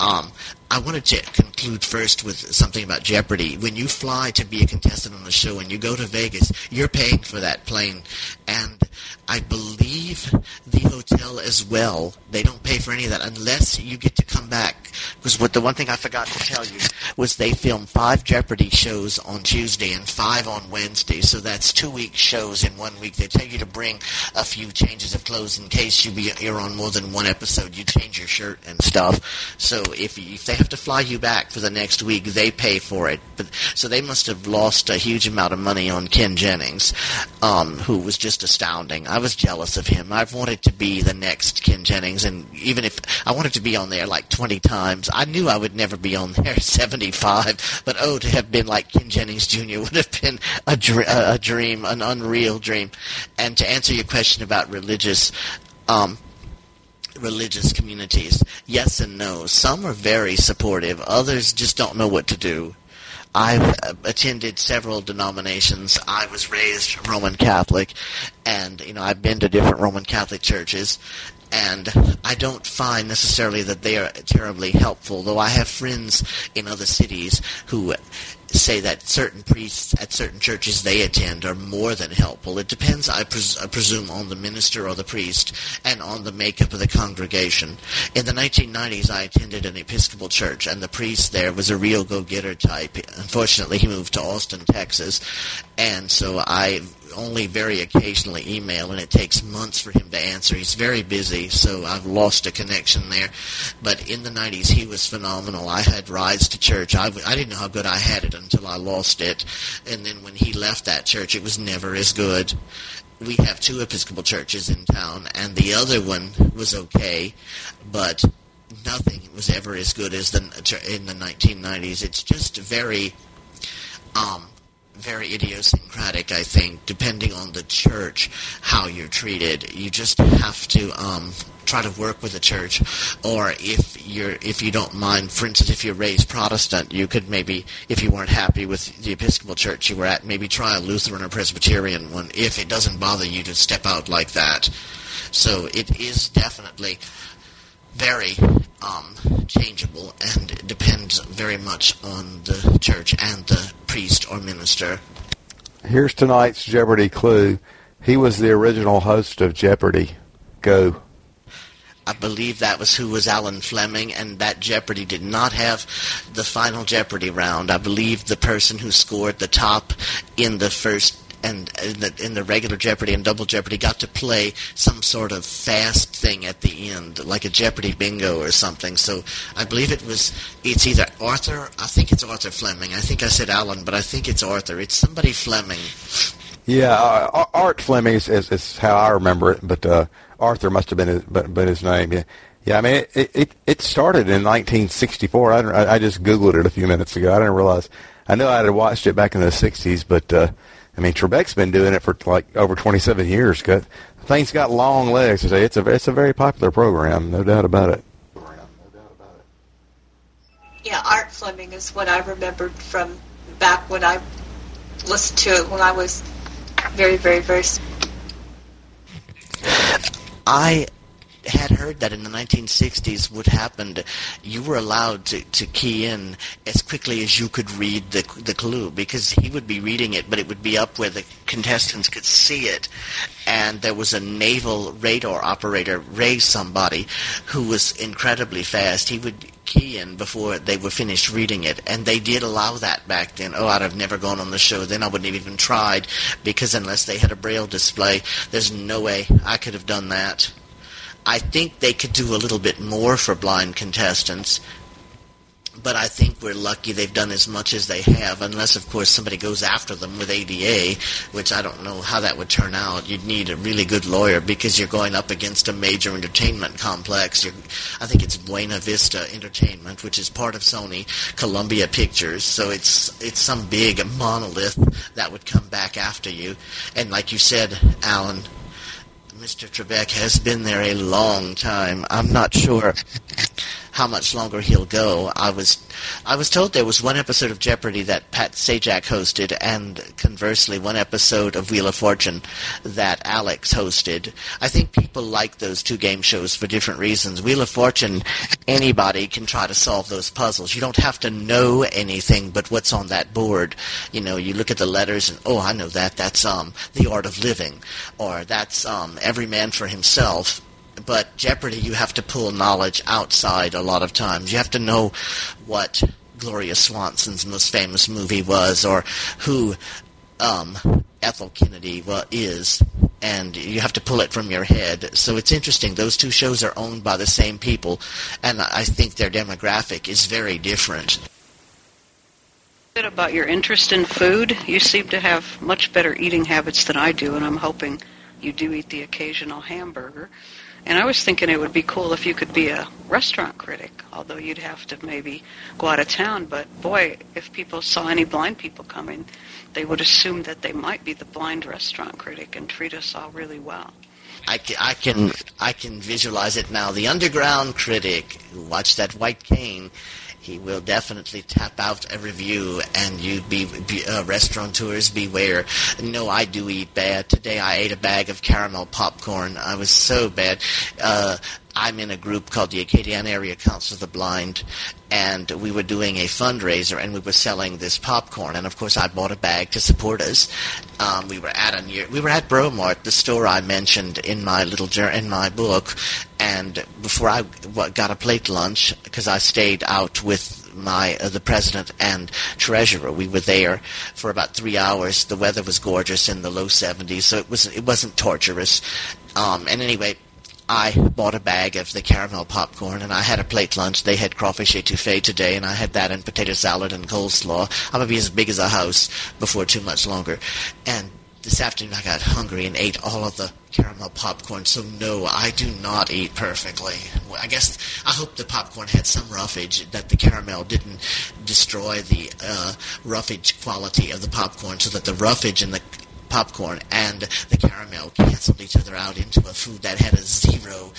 Um, I wanted to conclude first with something about Jeopardy. When you fly to be a contestant on the show and you go to Vegas, you're paying for that plane. And I believe the hotel as well. They don't pay for any of that unless you get to come back. Because what the one thing I forgot to tell you was they film five Jeopardy shows on Tuesday and five on Wednesday. So that's two week shows in one week. They tell you to bring a few changes of clothes in case you be you're on more than one episode. You change your shirt and stuff. So if if they have to fly you back for the next week, they pay for it. But so they must have lost a huge amount of money on Ken Jennings, um, who was just astounding. I was jealous of him. I've wanted to be the next Ken Jennings, and even if I wanted to be on there like 20 times, I knew I would never be on there 75. But oh, to have been like Ken Jennings Jr. would have been a, dr- a dream, an unreal dream. And to answer your question about religious. Um, religious communities. Yes and no. Some are very supportive. Others just don't know what to do. I've uh, attended several denominations. I was raised Roman Catholic, and you know I've been to different Roman Catholic churches, and I don't find necessarily that they are terribly helpful. Though I have friends in other cities who say that certain priests at certain churches they attend are more than helpful. It depends, I, pres- I, presume, on the minister or the priest and on the makeup of the congregation. In the 1990s, I attended an Episcopal church, and the priest there was a real go-getter type. Unfortunately, he moved to Austin, Texas, and so I only very occasionally email, and it takes months for him to answer. He's very busy, so I've lost a connection there. But in the 90s, he was phenomenal. I had rides to church. I, I didn't know how good I had it until I lost it. And then when he left that church, it was never as good. We have two Episcopal churches in town, and the other one was okay, but nothing was ever as good as the in the 1990s. It's just very um, very idiosyncratic, I think, depending on the church, how you're treated. You just have to um, try to work with the church, or if you're if you don't mind, for instance, if you're raised Protestant, you could maybe, if you weren't happy with the Episcopal church you were at, maybe try a Lutheran or Presbyterian one. If it doesn't bother you to step out like that, so it is definitely very um, changeable and depends very much on the church and the priest or minister. Here's tonight's Jeopardy clue. He was the original host of Jeopardy. Go. I believe that was who was Alan Fleming, and that Jeopardy did not have the final Jeopardy round. I believe the person who scored the top in the first and in the, in the regular Jeopardy and Double Jeopardy got to play some sort of fast thing at the end, like a Jeopardy bingo or something. So I believe it was it's either Arthur. I think it's Arthur Fleming. I think I said Alan, but I think it's Arthur. It's somebody Fleming. Yeah, uh, Art Fleming is, is, is, how I remember it, but uh, Arthur must have been his, been his name. Yeah. Yeah, I mean, it, it, it started in 1964. I, I just Googled it a few minutes ago. I didn't realize. I know I had watched it back in the 60s, but uh, I mean, Trebek's been doing it for like over 27 years. Got thing's got long legs. It's a it's a very popular program, no doubt about it. Yeah, Art Fleming is what I remembered from back when I listened to it when I was very, very, very. I had heard that in the 1960s what happened, you were allowed to, to key in as quickly as you could read the, the clue because he would be reading it, but it would be up where the contestants could see it. And there was a naval radar operator, Ray somebody, who was incredibly fast. He would key in before they were finished reading it, and they did allow that back then. Oh, I'd have never gone on the show then. I wouldn't have even tried because unless they had a braille display, there's no way I could have done that. I think they could do a little bit more for blind contestants but I think we're lucky they've done as much as they have, unless, of course, somebody goes after them with ADA, which I don't know how that would turn out. You'd need a really good lawyer because you're going up against a major entertainment complex. You're, I think it's Buena Vista Entertainment, which is part of Sony, Columbia Pictures, so it's it's some big monolith that would come back after you. And like you said, Alan, Mr. Trebek has been there a long time. I'm not sure how much longer he'll go. I was I was told there was one episode of Jeopardy that Pat Sajak hosted, and conversely, one episode of Wheel of Fortune that Alex hosted. I think people like those two game shows for different reasons. Wheel of Fortune, anybody can try to solve those puzzles. You don't have to know anything but what's on that board. You know, you look at the letters and oh, I know that. That's um the art of living, or that's um every man for himself but Jeopardy, you have to pull knowledge outside a lot of times. You have to know what Gloria Swanson's most famous movie was, or who um, Ethel Kennedy is, and you have to pull it from your head. So it's interesting. Those two shows are owned by the same people, and I think their demographic is very different. About your interest in food. You seem to have much better eating habits than I do, and I'm hoping you do eat the occasional hamburger. And I was thinking it would be cool if you could be a restaurant critic, although you'd have to maybe go out of town. But boy, if people saw any blind people coming, they would assume that they might be the blind restaurant critic and treat us all really well. I can, I can, I can visualize it now. The underground critic who watched that white cane he will definitely tap out a review, and you be, be uh, restaurateurs beware. No, I do eat bad. Today I ate a bag of caramel popcorn. I was so bad. Uh, I'm in a group called the Acadiana Area Council of the Blind, and we were doing a fundraiser, and we were selling this popcorn. And of course, I bought a bag to support us. Um, we were at a near, we were at Bromart, the store I mentioned in my little in my book. And before I got a plate lunch, because I stayed out with my uh, the president and treasurer. We were there for about three hours. The weather was gorgeous in the low 70s, so it was it wasn't torturous. Um, and anyway, I bought a bag of the caramel popcorn, and I had a plate lunch. They had crawfish etouffee today, and I had that and potato salad and coleslaw. I'm gonna be as big as a house before too much longer. And this afternoon I got hungry and ate all of the caramel popcorn. So no, I do not eat perfectly. I guess I hope the popcorn had some roughage that the caramel didn't destroy the uh, roughage quality of the popcorn, so that the roughage in the popcorn and the caramel canceled each other out into a food that had a zero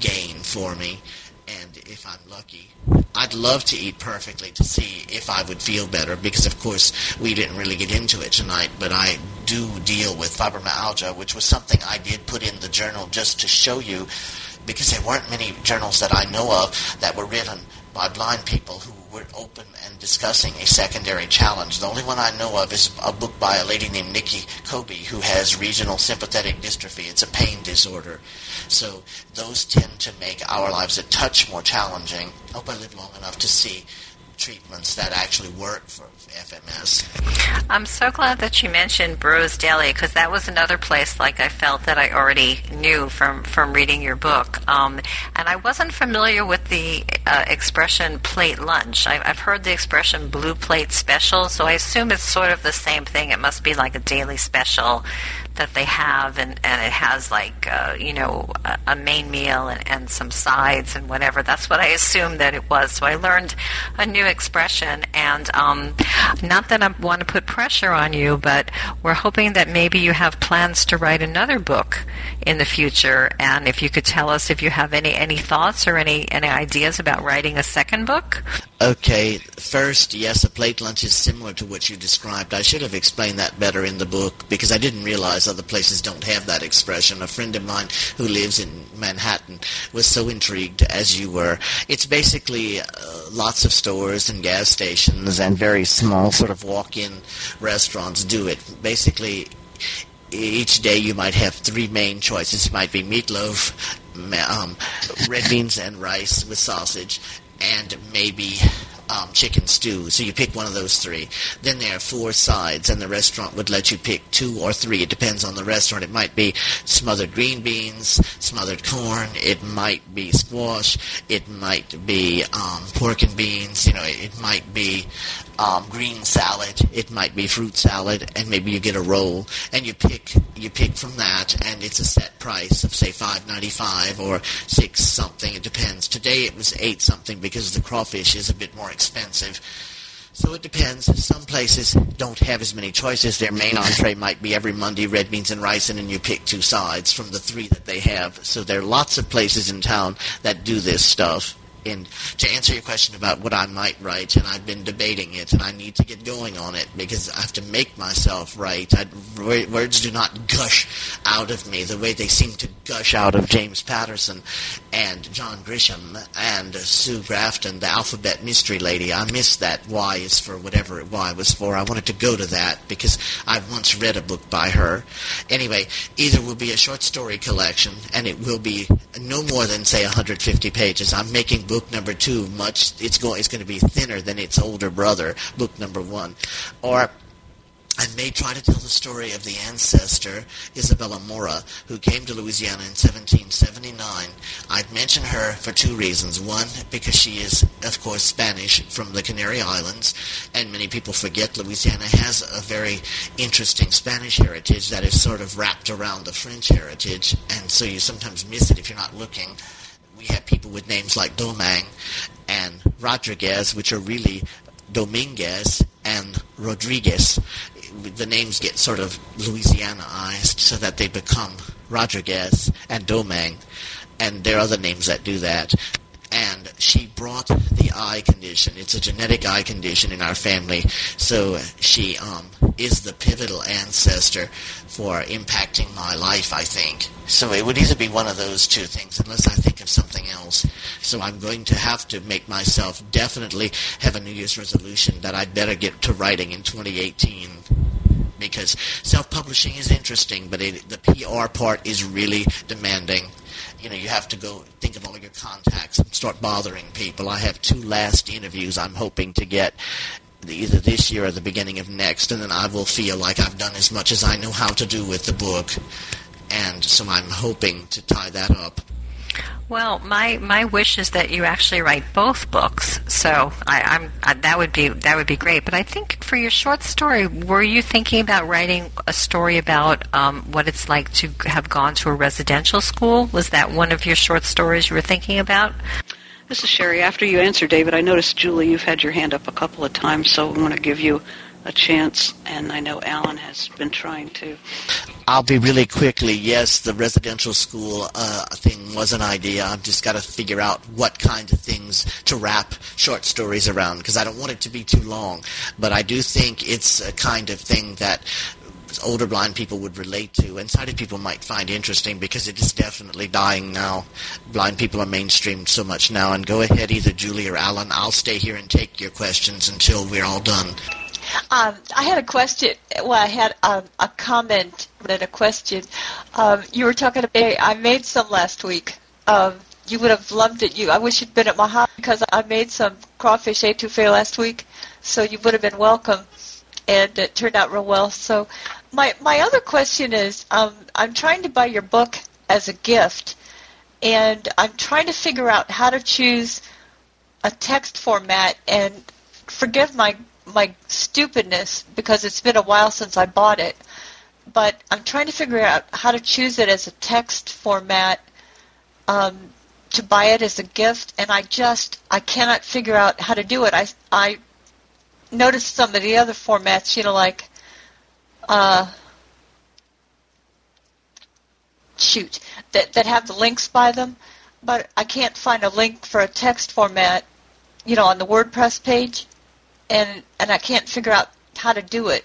gain for me. And if I'm lucky, I'd love to eat perfectly to see if I would feel better because, of course, we didn't really get into it tonight, but I do deal with fibromyalgia, which was something I did put in the journal just to show you because there weren't many journals that I know of that were written by blind people who were open and discussing a secondary challenge. The only one I know of is a book by a lady named Nikki Kobe who has regional sympathetic dystrophy. It's a pain disorder. So those tend to make our lives a touch more challenging. I hope I live long enough to see treatments that actually work for FMS. I'm so glad that you mentioned Bros Deli because that was another place like I felt that I already knew from from reading your book, um, and I wasn't familiar with the uh, expression plate lunch. I, I've heard the expression blue plate special, so I assume it's sort of the same thing. It must be like a daily special that they have, and, and it has like uh, you know a, a main meal and, and some sides and whatever. That's what I assumed that it was. So I learned a new expression, and um, not that I want to put pressure on you, but we're hoping that maybe you have plans to write another book in the future. And if you could tell us if you have any any thoughts or any any ideas about writing a second book. Okay, first, yes, a plate lunch is similar to what you described. I should have explained that better in the book because I didn't realize other places don't have that expression. A friend of mine who lives in Manhattan was so intrigued as you were. It's basically uh, lots of stores and gas stations and very small sort of walk-in restaurants do it. Basically, each day you might have three main choices. It might be meatloaf, um, red beans and rice with sausage, and maybe um, chicken stew. So you pick one of those three. Then there are four sides, and the restaurant would let you pick two or three. It depends on the restaurant. It might be smothered green beans, smothered corn. It might be squash. It might be um, pork and beans. You know, it, it might be um, green salad. It might be fruit salad, and maybe you get a roll, and you pick you pick from that, and it's a set price of say five ninety five or six something. It depends. Today it was eight something because the crawfish is a bit more expensive. So it depends. Some places don't have as many choices. Their main entree might be every Monday red beans and rice, and then you pick two sides from the three that they have. So there are lots of places in town that do this stuff. And to answer your question about what I might write, and I've been debating it, and I need to get going on it because I have to make myself write. I, words do not gush out of me the way they seem to gush out of James Patterson and John Grisham and Sue Grafton, the alphabet mystery lady. I missed that Y is for whatever Y was for. I wanted to go to that because I once read a book by her. Anyway, either will be a short story collection, and it will be no more than say 150 pages. I'm making book number two much. It's going. It's going to be thinner than its older brother, book number one, or I may try to tell the story of the ancestor, Isabella Mora, who came to Louisiana in 1779. I'd mention her for two reasons. One, because she is, of course, Spanish from the Canary Islands, and many people forget Louisiana has a very interesting Spanish heritage that is sort of wrapped around the French heritage, and so you sometimes miss it if you're not looking. We have people with names like Domingue and Rodrigue, which are really Dominguez and Rodriguez the names get sort of Louisianaized so that they become Rodrigue and Domingue, and there are other names that do that. And she brought the eye condition. It's a genetic eye condition in our family, so she um, is the pivotal ancestor for impacting my life, I think. So it would either be one of those two things, unless I think of something else. So I'm going to have to make myself definitely have a New Year's resolution that I'd better get to writing in 2018 because self-publishing is interesting, but it, the PR part is really demanding. You know, you have to go think of all your contacts and start bothering people. I have two last interviews I'm hoping to get either this year or the beginning of next, and then I will feel like I've done as much as I know how to do with the book. And so I'm hoping to tie that up. Well, my, my wish is that you actually write both books. So I, I'm I, that would be that would be great. But I think for your short story, were you thinking about writing a story about um, what it's like to have gone to a residential school? Was that one of your short stories you were thinking about? This is Sherry. After you answer, David, I noticed Julie, you've had your hand up a couple of times, so I want to give you a chance, and I know Alan has been trying to. I'll be really quickly. Yes, the residential school uh, thing was an idea. I've just got to figure out what kind of things to wrap short stories around because I don't want it to be too long. But I do think it's a kind of thing that older blind people would relate to, and sighted people might find interesting because it is definitely dying now. Blind people are mainstreamed so much now. And go ahead, either Julie or Alan. I'll stay here and take your questions until we're all done. Um, I had a question. Well, I had um, a comment and a question. Um, you were talking about. I made some last week. Um, you would have loved it. You. I wish you'd been at my house because I made some crawfish etouffee last week, so you would have been welcome, and it turned out real well. So, my my other question is, um, I'm trying to buy your book as a gift, and I'm trying to figure out how to choose a text format. And forgive my my stupidness because it's been a while since I bought it. But I'm trying to figure out how to choose it as a text format um, to buy it as a gift, and I just I cannot figure out how to do it. I I noticed some of the other formats, you know, like uh, shoot that that have the links by them, but I can't find a link for a text format, you know, on the WordPress page and and I can't figure out how to do it.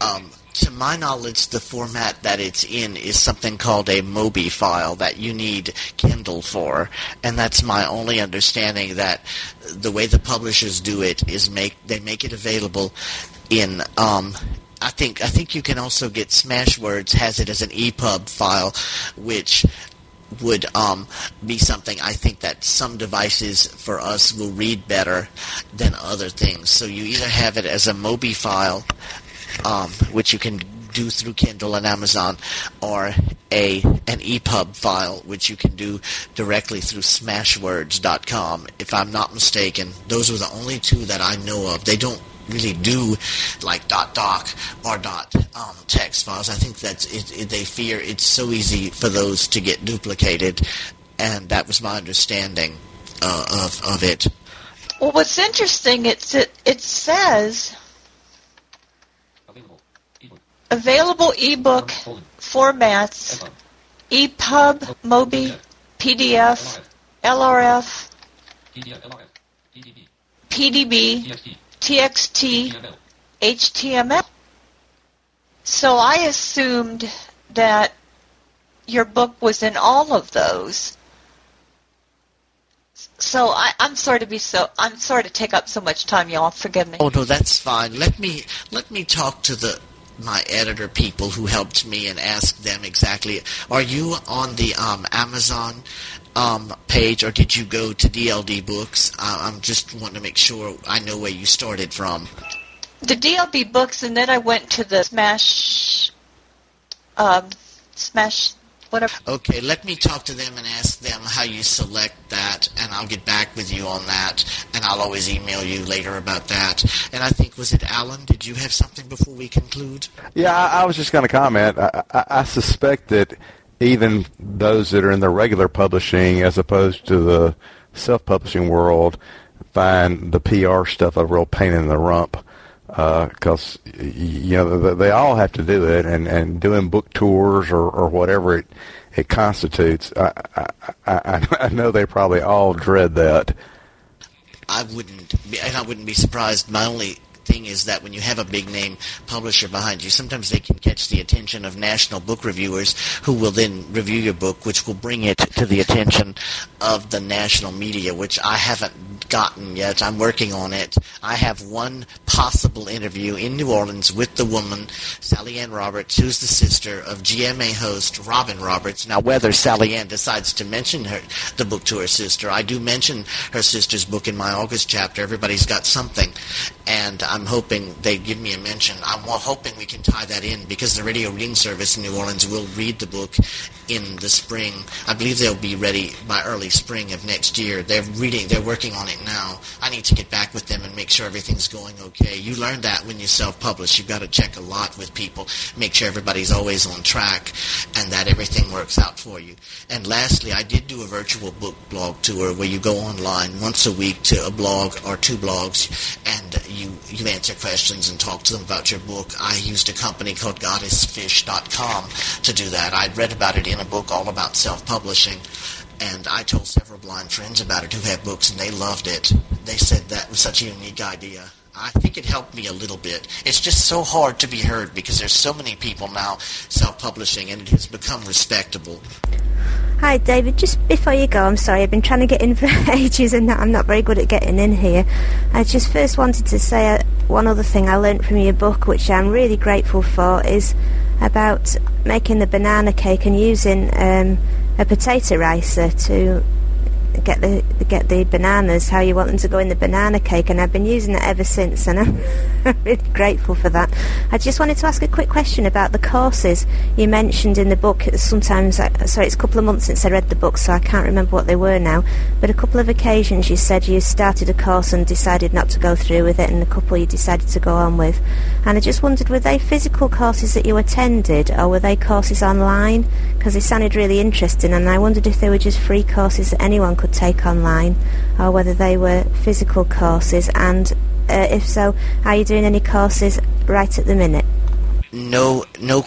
Um, to my knowledge, the format that it's in is something called a Mobi file that you need Kindle for, and that's my only understanding. That the way the publishers do it is make they make it available in. Um, I think I think you can also get Smashwords has it as an EPUB file, which would um, be something I think that some devices for us will read better than other things. So you either have it as a Mobi file, um, which you can do through Kindle and Amazon, or a an EPUB file, which you can do directly through Smashwords.com. If I'm not mistaken, those are the only two that I know of. They don't really do like dot doc or dot um, text files. I think that it, it, they fear it's so easy for those to get duplicated, and that was my understanding uh, of of it. Well, what's interesting, it's it, it says available ebook formats: EPUB, Mobi, PDF, LRF, PDB, TXT, HTML. So I assumed that your book was in all of those. So I, I'm sorry to be so. I'm sorry to take up so much time, y'all. Forgive me. Oh no, that's fine. Let me let me talk to the my editor people who helped me and ask them exactly. Are you on the um, Amazon um, page, or did you go to DLD Books? Uh, I'm just wanting to make sure I know where you started from. The DLD Books, and then I went to the Smash, um, Smash, whatever. Okay, let me talk to them and ask them how you select that, and I'll get back with you on that, and I'll always email you later about that. And I think, was it Alan? Did you have something before we conclude? Yeah, I, I was just going to comment. I, I, I suspect that even those that are in the regular publishing as opposed to the self-publishing world find the PR stuff a real pain in the rump because uh, you know they all have to do it and, and doing book tours or, or whatever it it constitutes. I, I, I, I know they probably all dread that. I wouldn't, be, and I wouldn't be surprised. My only thing is that when you have a big name publisher behind you, sometimes they can catch the attention of national book reviewers who will then review your book, which will bring it to the attention of the national media, which I haven't gotten yet. I'm working on it. I have one possible interview in New Orleans with the woman, Sally Ann Roberts, who's the sister of GMA host Robin Roberts. Now, whether Sally Ann decides to mention her the book to her sister, I do mention her sister's book in my August chapter. Everybody's got something, and I'm hoping they give me a mention. I'm hoping we can tie that in because the radio reading service in New Orleans will read the book in the spring. I believe they'll be ready by early spring of next year. They're reading, they're working on it now. I need to get back with them and make sure everything's going okay. You learn that when you self-publish. You've got to check a lot with people, make sure everybody's always on track and that everything works out for you. And lastly, I did do a virtual book blog tour where you go online once a week to a blog or two blogs and you, you answer questions and talk to them about your book. I used a company called goddessfish.com to do that. I'd read about it in a book all about self-publishing and I told several blind friends about it who have books, and they loved it. They said that was such a unique idea. I think it helped me a little bit. It's just so hard to be heard because there's so many people now self-publishing, and it has become respectable. Hi, David. Just before you go, I'm sorry, I've been trying to get in for ages and I'm not very good at getting in here. I just first wanted to say uh, one other thing I learnt from your book, which I'm really grateful for, is about making the banana cake and using um, a potato ricer to get the get the bananas how you want them to go in the banana cake and I've been using it ever since and I'm really grateful for that. I just wanted to ask a quick question about the courses you mentioned in the book. Sometimes, sorry, it's a couple of months since I read the book so I can't remember what they were now, but a couple of occasions you said you started a course and decided not to go through with it and a couple you decided to go on with. And I just wondered, were they physical courses that you attended or were they courses online? Because they sounded really interesting and I wondered if they were just free courses that anyone could take online or whether they were physical courses and uh, if so, are you doing any courses right at the minute? No, no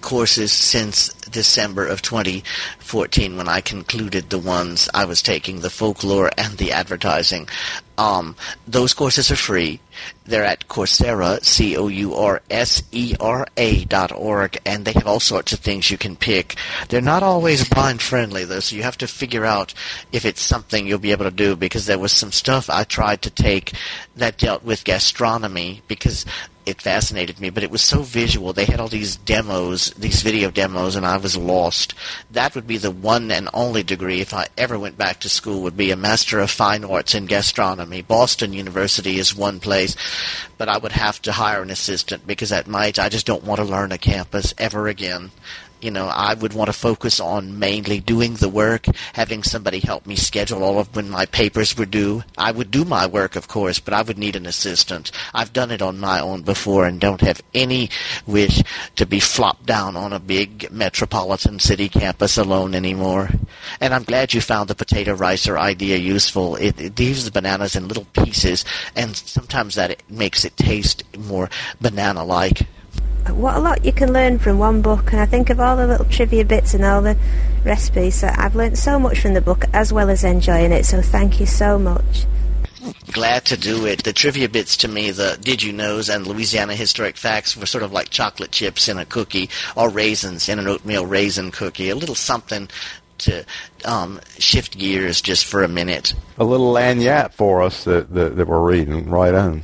courses since December of 2014 when I concluded the ones I was taking, the folklore and the advertising. Um, those courses are free. They're at Coursera, C-O-U-R-S-E-R-A dot org, and they have all sorts of things you can pick. They're not always blind friendly, though, so you have to figure out if it's something you'll be able to do, because there was some stuff I tried to take that dealt with gastronomy, because it fascinated me, but it was so visual. They had all these demos, these video demos, and I was lost. That would be the one and only degree if I ever went back to school would be a Master of Fine Arts in Gastronomy. Boston University is one place, but I would have to hire an assistant because at age I just don't want to learn a campus ever again you know, I would want to focus on mainly doing the work, having somebody help me schedule all of when my papers were due. I would do my work, of course, but I would need an assistant. I've done it on my own before and don't have any wish to be flopped down on a big metropolitan city campus alone anymore. And I'm glad you found the potato ricer idea useful. It, it leaves the bananas in little pieces, and sometimes that makes it taste more banana-like what a lot you can learn from one book, and I think of all the little trivia bits and all the recipes. So I've learned so much from the book as well as enjoying it. So thank you so much. Glad to do it. The trivia bits to me, the Did You Knows and Louisiana Historic Facts were sort of like chocolate chips in a cookie or raisins in an oatmeal raisin cookie. A little something to um, shift gears just for a minute. A little lagniappe for us that, that, that we're reading right on.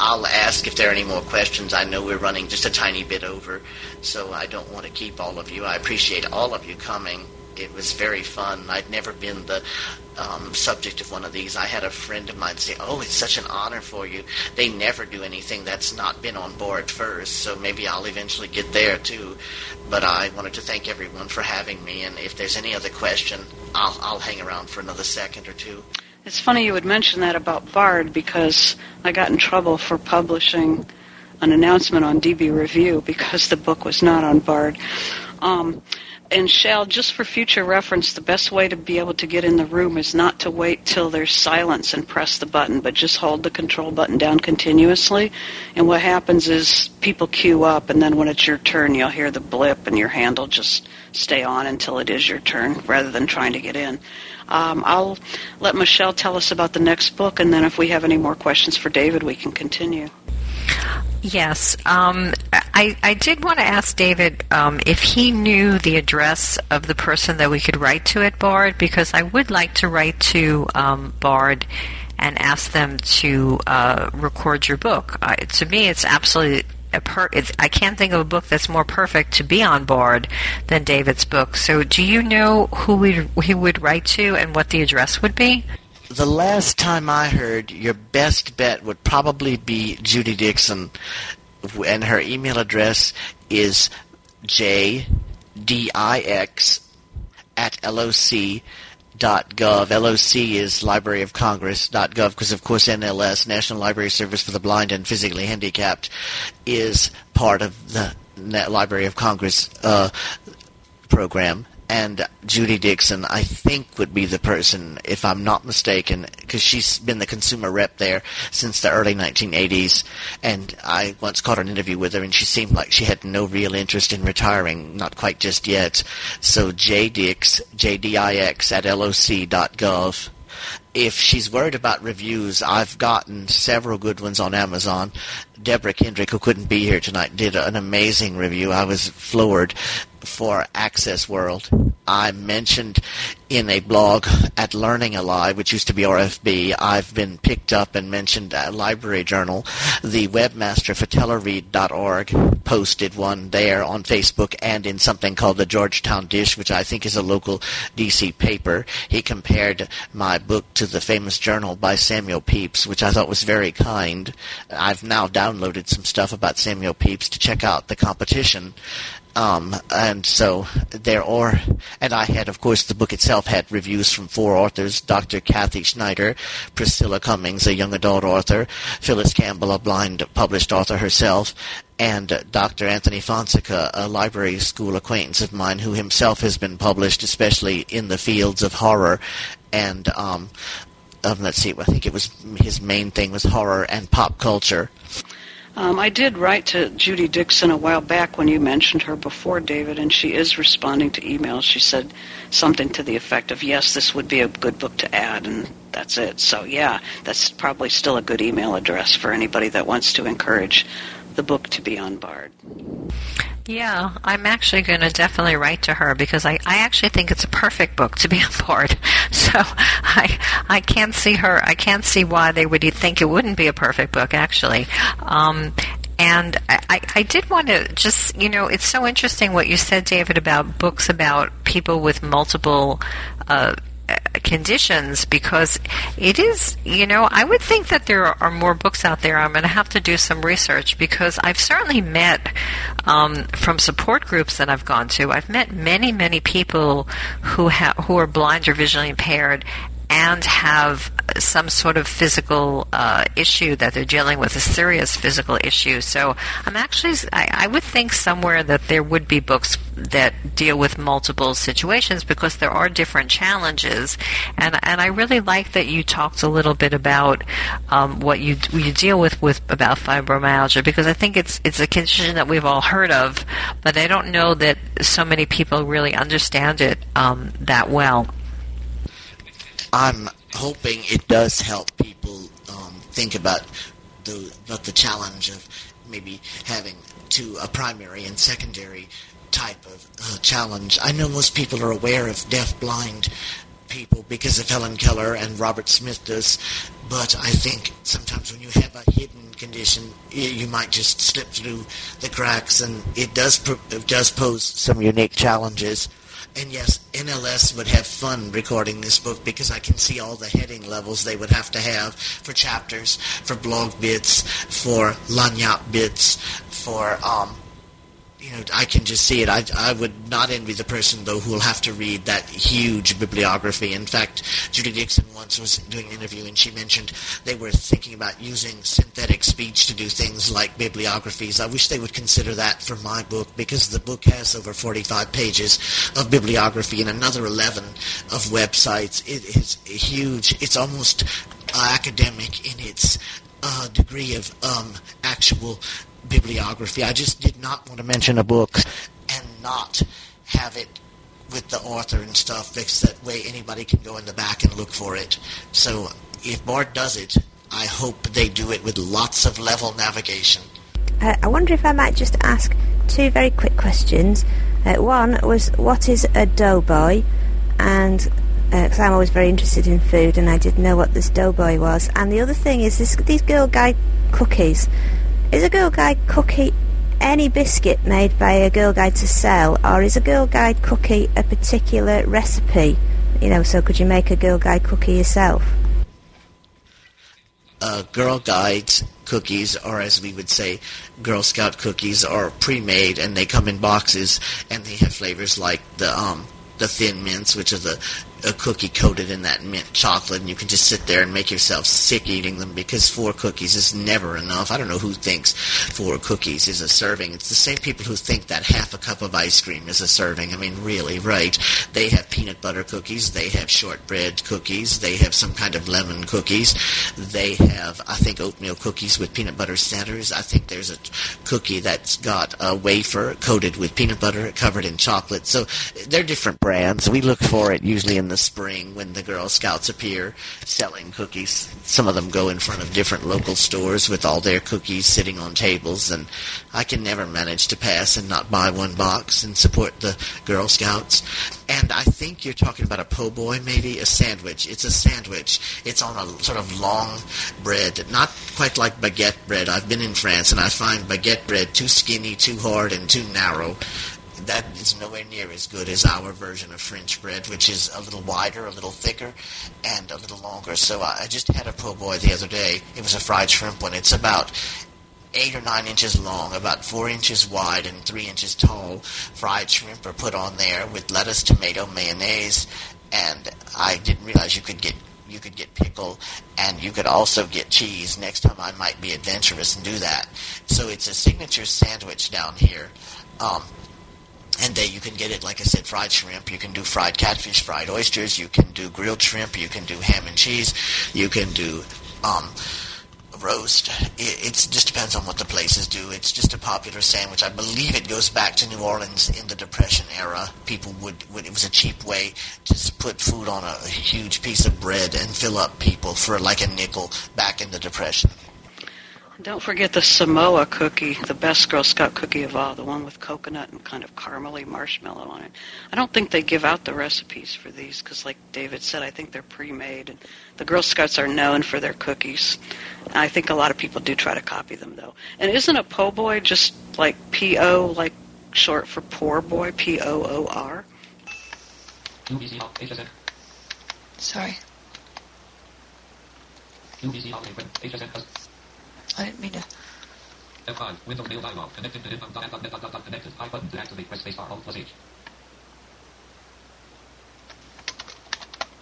I'll ask if there are any more questions. I know we're running just a tiny bit over, so I don't want to keep all of you. I appreciate all of you coming. It was very fun. I'd never been the um, subject of one of these. I had a friend of mine say, "Oh, it's such an honor for you." They never do anything that's not been on Bard first, so maybe I'll eventually get there too. But I wanted to thank everyone for having me, and if there's any other question, I'll I'll hang around for another second or two. It's funny you would mention that about Bard because I got in trouble for publishing an announcement on DB Review because the book was not on Bard. Um, and Shell, just for future reference, the best way to be able to get in the room is not to wait till there's silence and press the button, but just hold the control button down continuously. And what happens is people queue up, and then when it's your turn, you'll hear the blip, and your handle just stay on until it is your turn, rather than trying to get in. Um, I'll let Michelle tell us about the next book, and then if we have any more questions for David, we can continue. Yes. Um, I, I did want to ask David um, if he knew the address of the person that we could write to at Bard, because I would like to write to um, Bard and ask them to uh, record your book. Uh, to me, it's absolutely Per- I can't think of a book that's more perfect to be on Bard than David's book. So, do you know who we he would write to and what the address would be? The last time I heard, your best bet would probably be Judy Dixon, and her email address is jdix at loc .gov. LOC is Library of Congress. .gov because of course NLS, National Library Service for the Blind and Physically Handicapped, is part of the Library of Congress uh, program and Judy Dixon, I think, would be the person, if I'm not mistaken, because she's been the consumer rep there since the early 1980s. And I once caught an interview with her, and she seemed like she had no real interest in retiring, not quite just yet. So JDix, J-D-I-X at loc.gov if she's worried about reviews, I've gotten several good ones on Amazon. Deborah Kendrick, who couldn't be here tonight, did an amazing review. I was floored for Access World. I mentioned in a blog at Learning Ally, which used to be RFB, I've been picked up and mentioned at Library Journal. The webmaster for teleread.org posted one there on Facebook and in something called the Georgetown Dish, which I think is a local DC paper. He compared my book to the famous journal by Samuel Pepys, which I thought was very kind. I've now downloaded some stuff about Samuel Pepys to check out the competition. Um, and so there are, and I had, of course, the book itself had reviews from four authors: Dr. Kathy Schneider, Priscilla Cummings, a young adult author, Phyllis Campbell, a blind published author herself, and Dr. Anthony Fonseca, a library school acquaintance of mine, who himself has been published, especially in the fields of horror and um, um, let's see, I think it was his main thing was horror and pop culture. Um, I did write to Judy Dixon a while back when you mentioned her before, David, and she is responding to emails. She said something to the effect of, yes, this would be a good book to add, and that's it. So, yeah, that's probably still a good email address for anybody that wants to encourage the book to be on Bard. Yeah, I'm actually going to definitely write to her because I, I actually think it's a perfect book to be on Bard. So I I can't see her. I can't see why they would think it wouldn't be a perfect book. Actually, um, and I, I did want to just, you know, it's so interesting what you said, David, about books about people with multiple uh, conditions because it is, you know, I would think that there are more books out there. I'm going to have to do some research because I've certainly met um, from support groups that I've gone to. I've met many, many people who have who are blind or visually impaired and have some sort of physical uh, issue that they're dealing with, a serious physical issue. So I'm actually, I, I, would think somewhere that there would be books that deal with multiple situations because there are different challenges. And, and I really like that you talked a little bit about um, what you, you deal with, with about fibromyalgia because I think it's, it's a condition that we've all heard of, but I don't know that so many people really understand it um, that well. I'm hoping it does help people um, think about the about the challenge of maybe having to a primary and secondary type of uh, challenge. I know most people are aware of deaf-blind people because of Helen Keller and Robert Smithdas, but I think sometimes when you have a hidden condition, you might just slip through the cracks, and it does it does pose some unique challenges. And yes, NLS would have fun recording this book because I can see all the heading levels they would have to have for chapters, for blog bits, for lagniappe bits, for um, you know, I can just see it. I, I would not envy the person, though, who will have to read that huge bibliography. In fact, Judy Dixon once was doing an interview, and she mentioned they were thinking about using synthetic speech to do things like bibliographies. I wish they would consider that for my book, because the book has over 45 pages of bibliography and another 11 of websites. It is huge. It's almost academic in its uh, degree of um, actual bibliography. I just did not want to mention a book and not have it with the author and stuff fixed that way anybody can go in the back and look for it. So if Bard does it, I hope they do it with lots of level navigation. Uh, I wonder if I might just ask two very quick questions. Uh, one was, what is a doughboy? And because uh, I'm always very interested in food, and I didn't know what this doughboy was. And the other thing is this, these Girl Guide cookies. Is a Girl Guide cookie any biscuit made by a Girl Guide to sell, or is a Girl Guide cookie a particular recipe? You know, so could you make a Girl Guide cookie yourself? Uh, Girl Guides cookies, or as we would say, Girl Scout cookies, are pre-made and they come in boxes and they have flavors like the um, the thin mints, which are a a cookie coated in that mint chocolate, and you can just sit there and make yourself sick eating them because four cookies is never enough. I don't know who thinks four cookies is a serving. It's the same people who think that half a cup of ice cream is a serving. I mean, really, right? They have peanut butter cookies, they have shortbread cookies, they have some kind of lemon cookies, they have, I think, oatmeal cookies with peanut butter centers. I think there's a cookie that's got a wafer coated with peanut butter covered in chocolate. So they're different brands. We look for it usually in the spring when the Girl Scouts appear selling cookies. Some of them go in front of different local stores with all their cookies sitting on tables, and I can never manage to pass and not buy one box and support the Girl Scouts. And I think you're talking about a po' boy, maybe a sandwich. It's a sandwich. It's on a sort of long bread, not quite like baguette bread. I've been in France and I find baguette bread too skinny, too hard, and too narrow that is nowhere near as good as our version of French bread, which is a little wider, a little thicker, and a little longer. So I just had a po' boy the other day. It was a fried shrimp one. It's about eight or nine inches long, about four inches wide, and three inches tall. Fried shrimp are put on there with lettuce, tomato, mayonnaise, and I didn't realize you could get you could get pickle and you could also get cheese. Next time I might be adventurous and do that. So it's a signature sandwich down here. Um, and they, you can get it, like I said, fried shrimp. You can do fried catfish, fried oysters. You can do grilled shrimp. You can do ham and cheese. You can do um, roast. It, it just depends on what the places do. It's just a popular sandwich. I believe it goes back to New Orleans in the Depression era. People would, would it was a cheap way to put food on a, a huge piece of bread and fill up people for like a nickel back in the Depression. Don't forget the Samoa cookie, the best Girl Scout cookie of all, the one with coconut and kind of caramely marshmallow on it. I don't think they give out the recipes for these because, like David said, I think they're pre-made. And the Girl Scouts are known for their cookies. And I think a lot of people do try to copy them, though. And isn't a po' boy just like P-O, like short for poor boy, P-O-O-R? Sorry. I didn't mean to. F5, Windows mail dialog, connected to info.net.net.net connected. I button to activate, press spacebar, Alt plus H.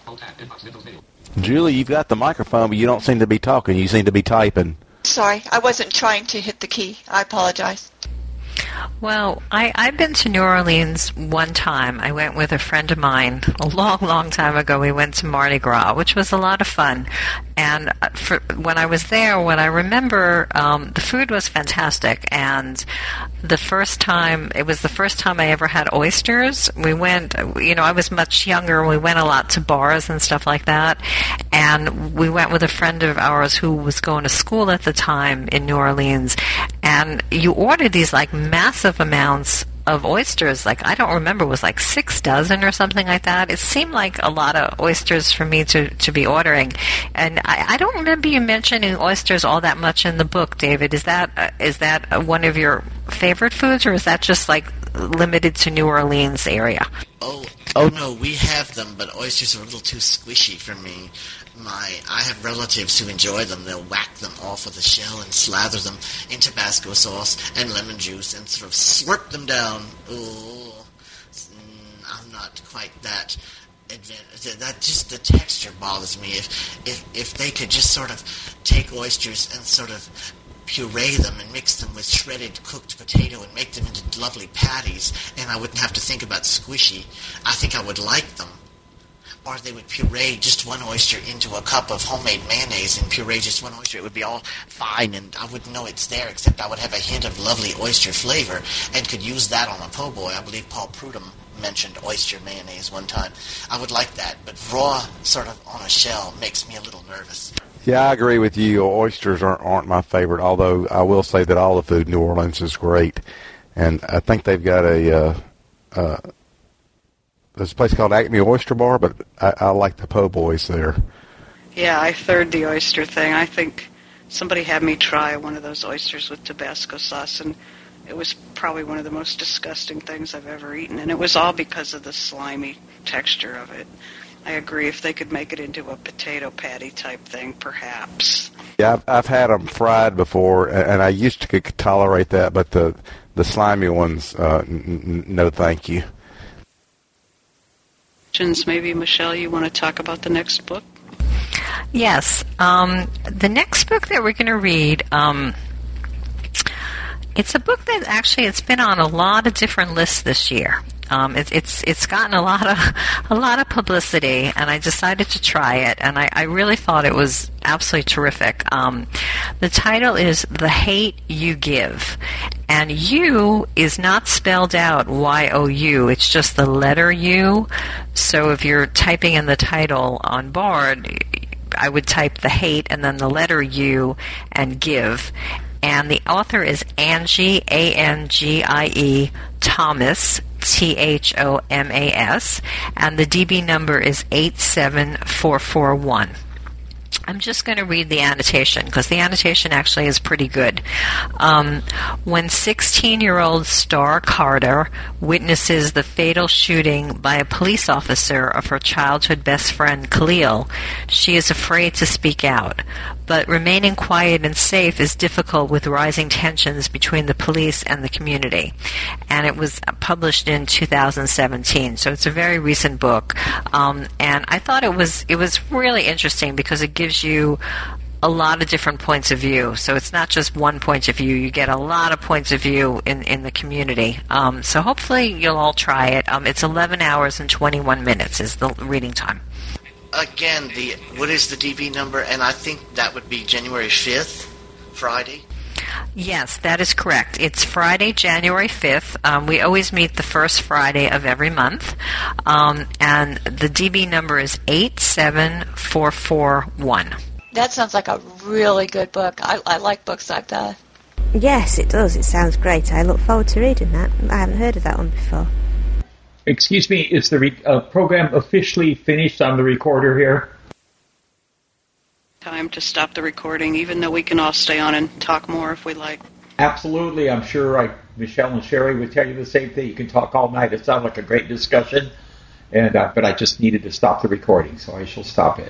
Alt tab, inbox, Windows mail. Julie, you've got the microphone, but you don't seem to be talking. You seem to be typing. Sorry, I wasn't trying to hit the key. I apologize. Well, I, I've been to New Orleans one time. I went with a friend of mine a long, long time ago. We went to Mardi Gras, which was a lot of fun. And uh, for, when I was there, what I remember, um, the food was fantastic. And the first time, it was the first time I ever had oysters. We went, you know, I was much younger. We went a lot to bars and stuff like that. And we went with a friend of ours who was going to school at the time in New Orleans. And you ordered these like massive amounts of oysters. Like I don't remember, was like six dozen or something like that. It seemed like a lot of oysters for me to to be ordering, and I, I don't remember you mentioning oysters all that much in the book, David. Is that uh, is that one of your favorite foods, or is that just like limited to New Orleans area? Oh, oh no, we have them, but oysters are a little too squishy for me. My, I have relatives who enjoy them. They'll whack them off of the shell and slather them in Tabasco sauce and lemon juice and sort of slurp them down. Ooh, I'm not quite that That just the texture bothers me. If if if they could just sort of take oysters and sort of puree them and mix them with shredded cooked potato and make them into lovely patties, and I wouldn't have to think about squishy. I think I would like them. Or they would puree just one oyster into a cup of homemade mayonnaise and puree just one oyster. It would be all fine, and I wouldn't know it's there, except I would have a hint of lovely oyster flavor and could use that on a po' boy. I believe Paul Prudhomme mentioned oyster mayonnaise one time. I would like that, but raw, sort of on a shell, makes me a little nervous. Yeah, I agree with you. Oysters aren't aren't my favorite, although I will say that all the food in New Orleans is great, and I think they've got a uh, uh, there's a place called Acme Oyster Bar, but I, I like the po' boys there. Yeah, I third the oyster thing. I think somebody had me try one of those oysters with Tabasco sauce, and it was probably one of the most disgusting things I've ever eaten. And it was all because of the slimy texture of it. I agree. If they could make it into a potato patty type thing, perhaps. Yeah, I've, I've had them fried before, and, I used to tolerate that, but the the slimy ones, uh, n- n- no, thank you. Questions? Maybe Michelle, you want to talk about the next book? Yes. Um, the next book that we're going to read, um, it's a book that actually it's been on a lot of different lists this year. Um, it, it's it's gotten a lot of a lot of publicity, and I decided to try it, and I, I really thought it was absolutely terrific. Um, the title is "The Hate You Give," and "you" is not spelled out Y O U. It's just the letter U. So if you're typing in the title on Bard. I would type the hate and then the letter U and give. And the author is Angie, A N G I E, Thomas, T H O M A S, and the DB number is 87441. I'm just going to read the annotation because the annotation actually is pretty good. Um, when 16 year old Starr Carter witnesses the fatal shooting by a police officer of her childhood best friend Khalil, she is afraid to speak out. But remaining quiet and safe is difficult with rising tensions between the police and the community. And it was published in 2017, so it's a very recent book. Um, and I thought it was it was really interesting because it gives you a lot of different points of view. So it's not just one point of view. You get a lot of points of view in, in the community. Um, so hopefully you'll all try it. Um, it's 11 hours and 21 minutes is the reading time. Again, the what is the DB number? And I think that would be January 5th, Friday. Yes, that is correct. It's Friday, January 5th. Um, we always meet the first Friday of every month. Um, and the DB number is 87441. That sounds like a really good book. I, I like books like that. Yes, it does. It sounds great. I look forward to reading that. I haven't heard of that one before. Excuse me, is the re- uh, program officially finished on the recorder here? Time to stop the recording, even though we can all stay on and talk more if we like. Absolutely. I'm sure I, Michelle and Sherry would tell you the same thing. You can talk all night. It sounds like a great discussion. And uh, but I just needed to stop the recording, so I shall stop it.